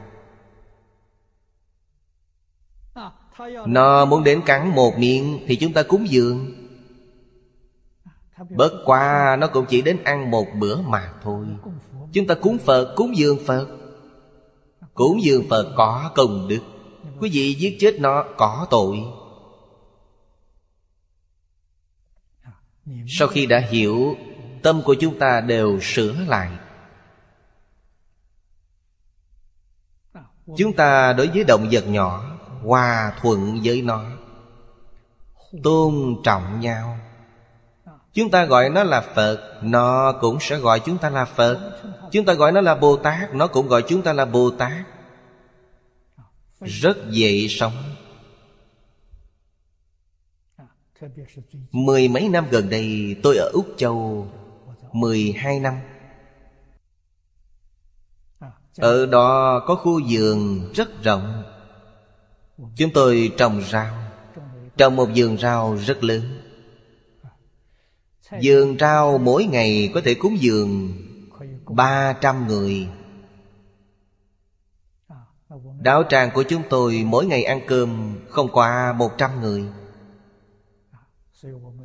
Nó muốn đến cắn một miệng Thì chúng ta cúng dường. Bất qua nó cũng chỉ đến ăn một bữa mà thôi. Chúng ta cúng Phật, cúng dường Phật. Cúng dường Phật có công đức. Quý vị giết chết nó có tội. Sau khi đã hiểu, Tâm của chúng ta đều sửa lại. Chúng ta đối với động vật nhỏ, Hòa thuận với nó, Tôn trọng nhau. Chúng ta gọi nó là Phật, Nó cũng sẽ gọi chúng ta là Phật. Chúng ta gọi nó là Bồ Tát, Nó cũng gọi chúng ta là Bồ Tát. Rất dễ sống. Mười mấy năm gần đây, tôi ở Úc Châu. Mười hai năm. Ở đó có khu vườn rất rộng. Chúng tôi trồng rau. Trồng một vườn rau rất lớn. Vườn rau mỗi ngày có thể cúng dường ba trăm người. Đạo tràng của chúng tôi mỗi ngày ăn cơm không qua một trăm người.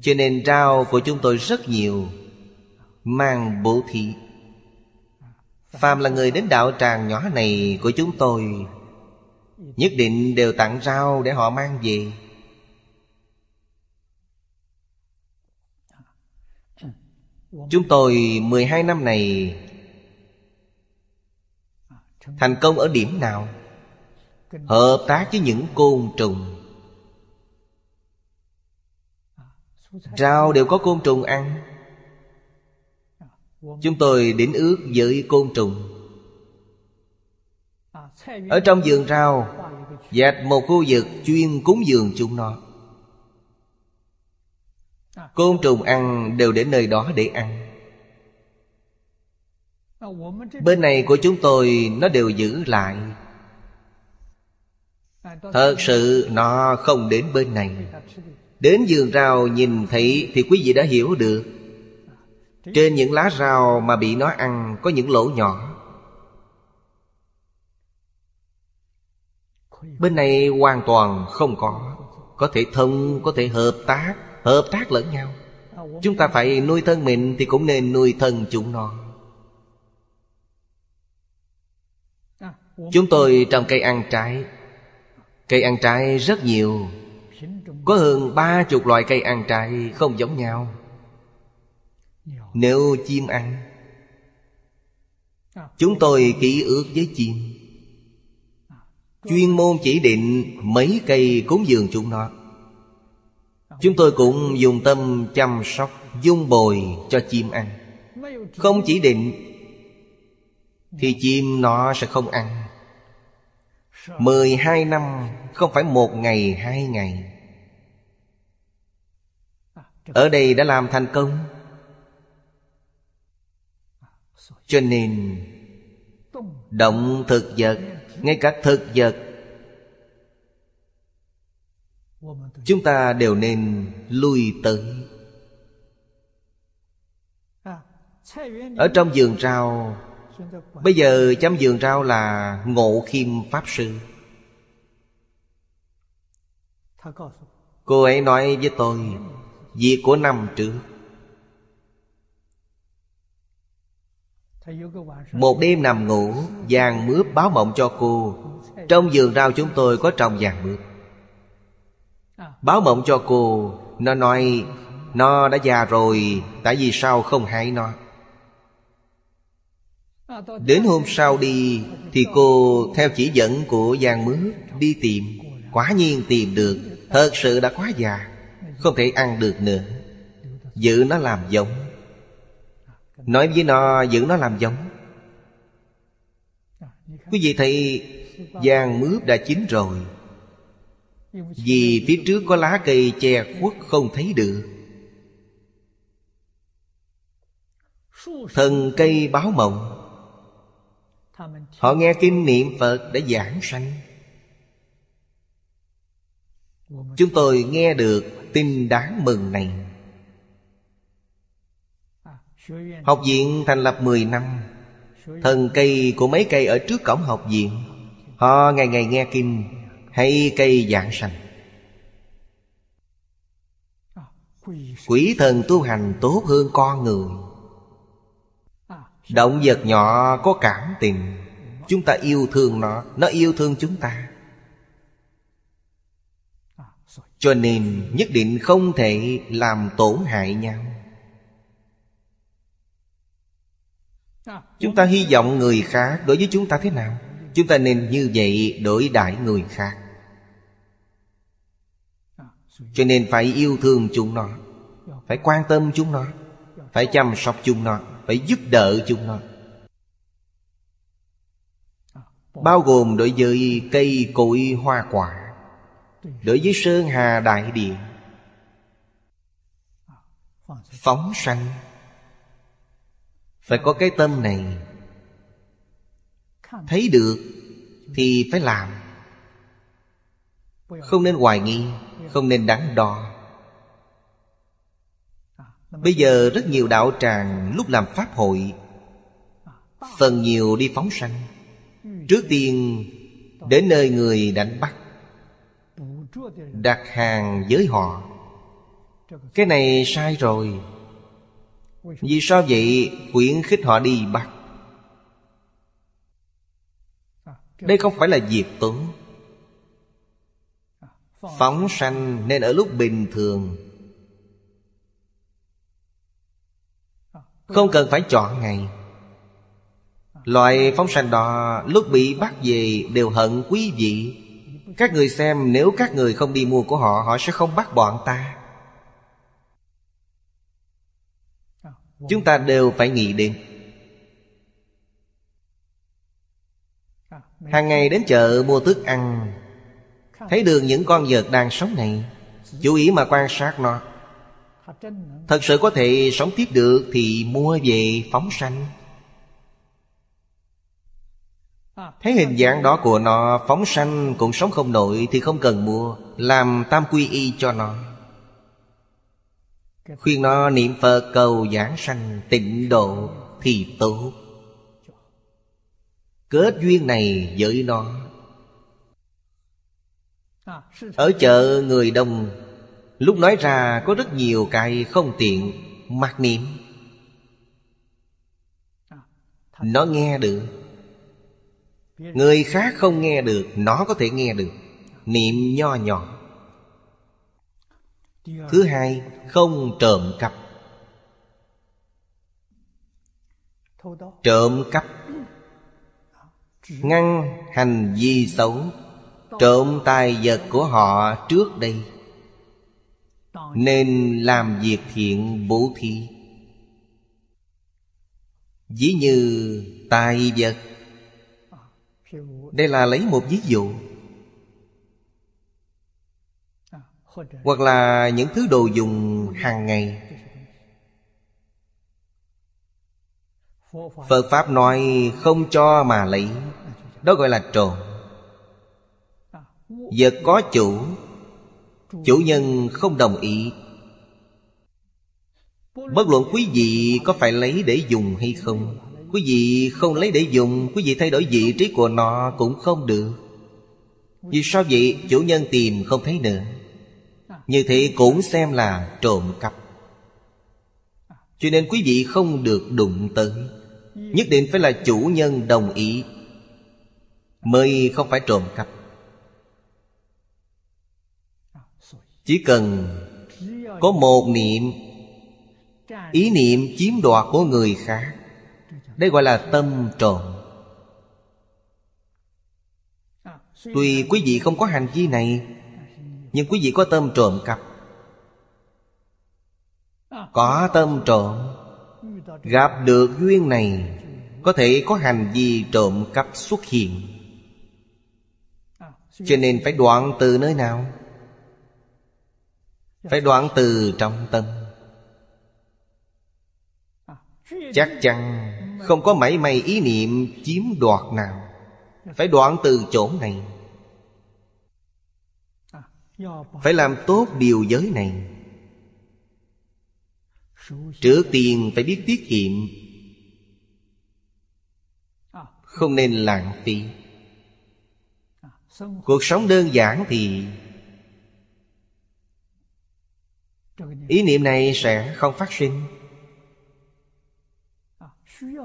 Cho nên rau của chúng tôi rất nhiều. Mang bố thí. Phàm là người đến đạo tràng nhỏ này của chúng tôi, Nhất định đều tặng rau để họ mang về. Chúng tôi 12 năm này Thành công ở điểm nào? Hợp tác với những côn trùng. Rau đều có côn trùng ăn. Chúng tôi đến ước với côn trùng. Ở trong vườn rau Dạch một khu vực chuyên cúng dường chúng nó. Côn trùng ăn đều đến nơi đó để ăn. Bên này của chúng tôi, nó đều giữ lại. Thật sự, nó không đến bên này. Đến vườn rau nhìn thấy thì quý vị đã hiểu được. Trên những lá rau mà bị nó ăn có những lỗ nhỏ. Bên này hoàn toàn không có. Có thể thông, có thể hợp tác Hợp tác lẫn nhau. Chúng ta phải nuôi thân mình Thì cũng nên nuôi thân chúng nó. Chúng tôi trồng cây ăn trái. Cây ăn trái rất nhiều. Có hơn ba chục loại cây ăn trái không giống nhau. Nếu chim ăn, Chúng tôi ký ước với chim. Chuyên môn chỉ định mấy cây cúng dường chúng nó. Chúng tôi cũng dùng tâm chăm sóc, Dung bồi cho chim ăn. Không chỉ định, Thì chim nó sẽ không ăn. Mười hai năm, Không phải một ngày, hai ngày. Ở đây đã làm thành công. Cho nên, Động thực vật, Ngay cả thực vật, Chúng ta đều nên lui tới. Ở trong vườn rau, Bây giờ chăm vườn rau là Ngộ Khiêm Pháp Sư. Cô ấy nói với tôi Việc của năm trước. Một đêm nằm ngủ, Vàng mướp báo mộng cho cô. Trong vườn rau chúng tôi có trồng vàng mướp. Báo mộng cho cô, Nó nói, Nó đã già rồi, Tại vì sao không hại nó? Đến hôm sau đi, Thì cô, theo chỉ dẫn của Giang Mướp, Đi tìm. Quả nhiên tìm được, Thật sự đã quá già. Không thể ăn được nữa. Giữ nó làm giống. Nói với nó, giữ nó làm giống. Quý vị thấy Giang mướp đã chín rồi. Vì phía trước có lá cây che khuất không thấy được. Thần cây báo mộng. Họ nghe kinh niệm Phật đã giảng sanh. Chúng tôi nghe được tin đáng mừng này. Học viện thành lập 10 năm. Thần cây của mấy cây ở trước cổng học viện, Họ ngày ngày nghe kinh, Hay cây giảng sanh. Quỷ thần tu hành tốt hơn con người. Động vật nhỏ có cảm tình, Chúng ta yêu thương nó Nó yêu thương chúng ta. Cho nên nhất định không thể làm tổn hại nhau. Chúng ta hy vọng người khác đối với chúng ta thế nào? Chúng ta nên như vậy đối đãi người khác. Cho nên phải yêu thương chúng nó, Phải quan tâm chúng nó, Phải chăm sóc chúng nó, Phải giúp đỡ chúng nó. Bao gồm đối với cây cối hoa quả. Đối với Sơn Hà Đại Địa Phóng sanh. Phải có cái tâm này. Thấy được Thì phải làm. Không nên hoài nghi, Không nên đắn đo. Bây giờ rất nhiều đạo tràng lúc làm pháp hội, Phần nhiều đi phóng sanh. Trước tiên, Đến nơi người đánh bắt. Đặt hàng với họ. Cái này sai rồi. Vì sao vậy? Khuyến khích họ đi bắt. Đây không phải là diệt tướng, Phóng sanh nên ở lúc bình thường. Không cần phải chọn ngày. Loại phóng sanh đó lúc bị bắt về đều hận quý vị. Các người xem, nếu các người không đi mua của họ Họ sẽ không bắt bọn ta. Chúng ta đều phải nghĩ đến Hàng ngày đến chợ mua thức ăn. Thấy được những con vật đang sống này Chú ý mà quan sát nó. Thật sự có thể sống tiếp được Thì mua về phóng sanh. Thấy hình dạng đó của nó Phóng sanh cũng sống không nổi Thì không cần mua, Làm tam quy y cho nó. Khuyên nó niệm Phật cầu giảng sanh tịnh độ Thì tốt. Kết duyên này với nó. Ở chợ người đông, Lúc nói ra có rất nhiều cái không tiện, Mặc niệm. Nó nghe được. Người khác không nghe được, Nó có thể nghe được. Niệm nho nhỏ. Thứ hai, Không trộm cắp. Trộm cắp. Ngăn hành vi xấu. Trộm tài vật của họ trước đây. Nên làm việc thiện bố thí. Ví như tài vật. Đây là lấy một ví dụ. Hoặc là những thứ đồ dùng hàng ngày. Phật Pháp nói không cho mà lấy. Đó gọi là trộm Vật có chủ Chủ nhân không đồng ý. Bất luận quý vị có phải lấy để dùng hay không Quý vị không lấy để dùng, Quý vị thay đổi vị trí của nó cũng không được. Vì sao vậy? Chủ nhân tìm không thấy nữa. Như thế cũng xem là trộm cắp. Cho nên quý vị không được đụng tới. Nhất định phải là chủ nhân đồng ý, Mới không phải trộm cắp. Chỉ cần có một niệm, Ý niệm chiếm đoạt của người khác đây gọi là tâm trộm Tuy quý vị không có hành vi này, Nhưng quý vị có tâm trộm cắp. Có tâm trộm, Gặp được duyên này, Có thể có hành vi trộm cắp xuất hiện. Cho nên phải đoạn từ nơi nào? Phải đoạn từ trong tâm. Chắc chắn không có mảy may ý niệm chiếm đoạt nào. Phải đoạn từ chỗ này. Phải làm tốt điều giới này. Trước tiên phải biết tiết kiệm. Không nên lãng phí. Cuộc sống đơn giản thì Ý niệm này sẽ không phát sinh.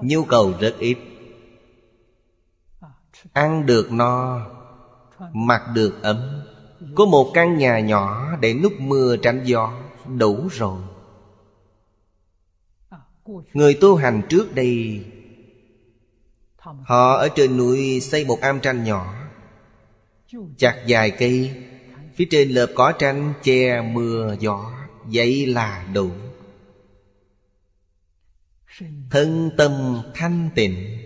Nhu cầu rất ít. Ăn được no, Mặc được ấm. Có một căn nhà nhỏ để núp mưa tránh gió, Đủ rồi. Người tu hành trước đây, Họ ở trên núi xây một am tranh nhỏ, Chặt dài cây. Phía trên lợp cỏ tranh che mưa gió Vậy là đủ. Thân tâm thanh tịnh.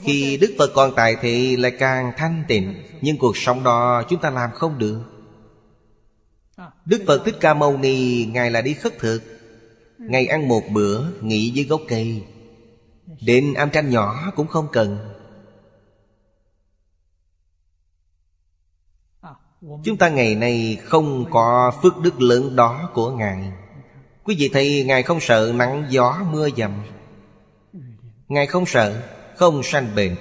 Khi Đức Phật còn tại thì lại càng thanh tịnh, Nhưng cuộc sống đó chúng ta làm không được. Đức Phật Thích Ca Mâu Ni, Ngài là đi khất thực. Ngày ăn một bữa, Nghỉ dưới gốc cây. Đến am tranh nhỏ cũng không cần. Chúng ta ngày nay không có phước đức lớn đó của Ngài. Quý vị thấy Ngài không sợ nắng gió, mưa dầm. Ngài không sợ, Không sanh bệnh.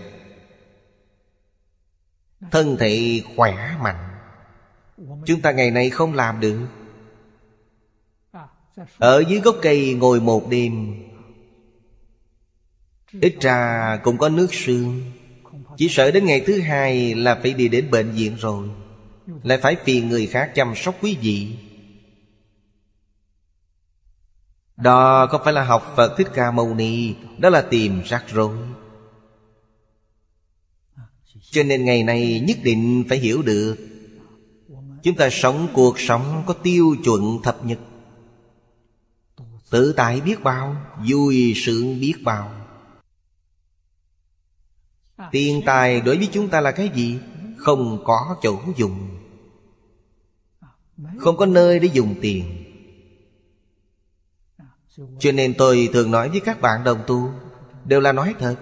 Thân thể khỏe mạnh. Chúng ta ngày nay không làm được. Ở dưới gốc cây ngồi một đêm, Ít ra cũng có nước sương. Chỉ sợ đến ngày thứ hai là phải đi đến bệnh viện rồi. Lại phải phiền người khác chăm sóc quý vị. Đó không phải là học Phật Thích Ca Mâu Ni? Đó là tìm rắc rối. Cho nên ngày nay nhất định phải hiểu được, Chúng ta sống cuộc sống có tiêu chuẩn thập nhật. Tự tại biết bao, Vui sướng biết bao. Tiền tài đối với chúng ta là cái gì? Không có chỗ dùng. Không có nơi để dùng tiền. Cho nên tôi thường nói với các bạn đồng tu, Đều là nói thật.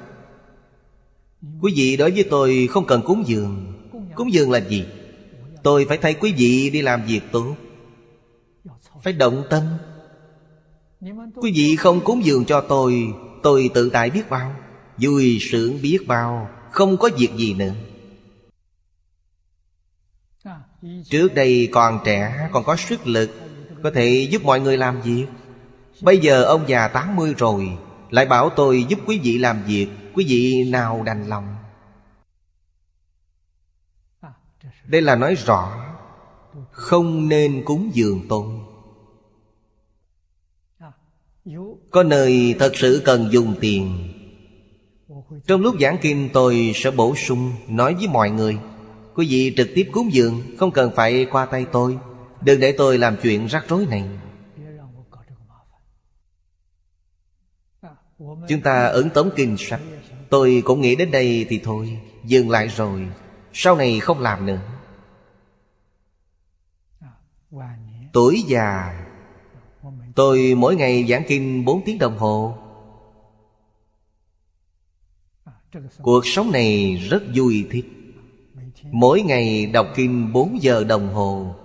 Quý vị đối với tôi không cần cúng dường. Cúng dường là gì? Tôi phải thay quý vị đi làm việc tốt Phải động tâm. Quý vị không cúng dường cho tôi Tôi tự tại biết bao. Vui sướng biết bao, Không có việc gì nữa. Trước đây còn trẻ, Còn có sức lực, Có thể giúp mọi người làm việc. Bây giờ ông già 80 rồi, Lại bảo tôi giúp quý vị làm việc, Quý vị nào đành lòng? Đây là nói rõ, Không nên cúng dường tôi Có nơi thật sự cần dùng tiền. Trong lúc giảng kinh, tôi sẽ bổ sung, Nói với mọi người. Quý vị trực tiếp cúng dường, Không cần phải qua tay tôi. Đừng để tôi làm chuyện rắc rối này. Chúng ta ấn tống kinh sách Tôi cũng nghĩ đến đây thì thôi, Dừng lại rồi. Sau này không làm nữa. Tuổi già. Tôi mỗi ngày giảng kinh 4 tiếng đồng hồ. Cuộc sống này rất vui thích. Mỗi ngày đọc kinh 4 giờ đồng hồ.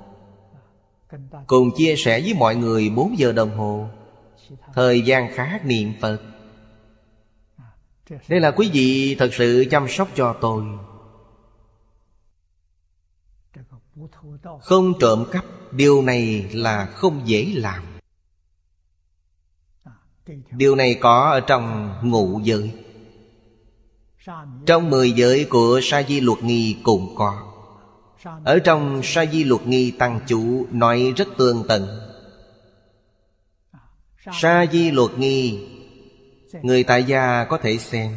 Cùng chia sẻ với mọi người 4 giờ đồng hồ. Thời gian khác niệm Phật. Đây là quý vị thật sự chăm sóc cho tôi. Không trộm cắp, Điều này là không dễ làm. Điều này có ở trong ngụ giới. Trong mười giới của Sa Di Luật Nghi cũng có. Ở trong Sa Di Luật Nghi Tăng Chủ nói rất tương tận. Sa Di Luật Nghi Người tại gia có thể xem.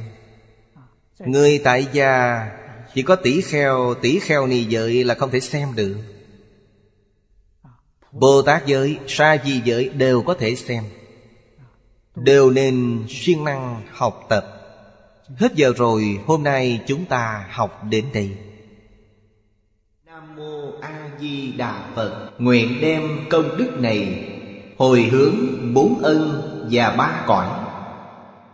Người tại gia Chỉ có tỷ kheo Tỷ kheo ni giới là không thể xem được. Bồ Tát giới, Sa Di giới đều có thể xem. Đều nên siêng năng học tập. Hết giờ rồi hôm nay chúng ta học đến đây. Nam Mô A Di Đà Phật. Nguyện đem công đức này Hồi hướng bốn ân và ba cõi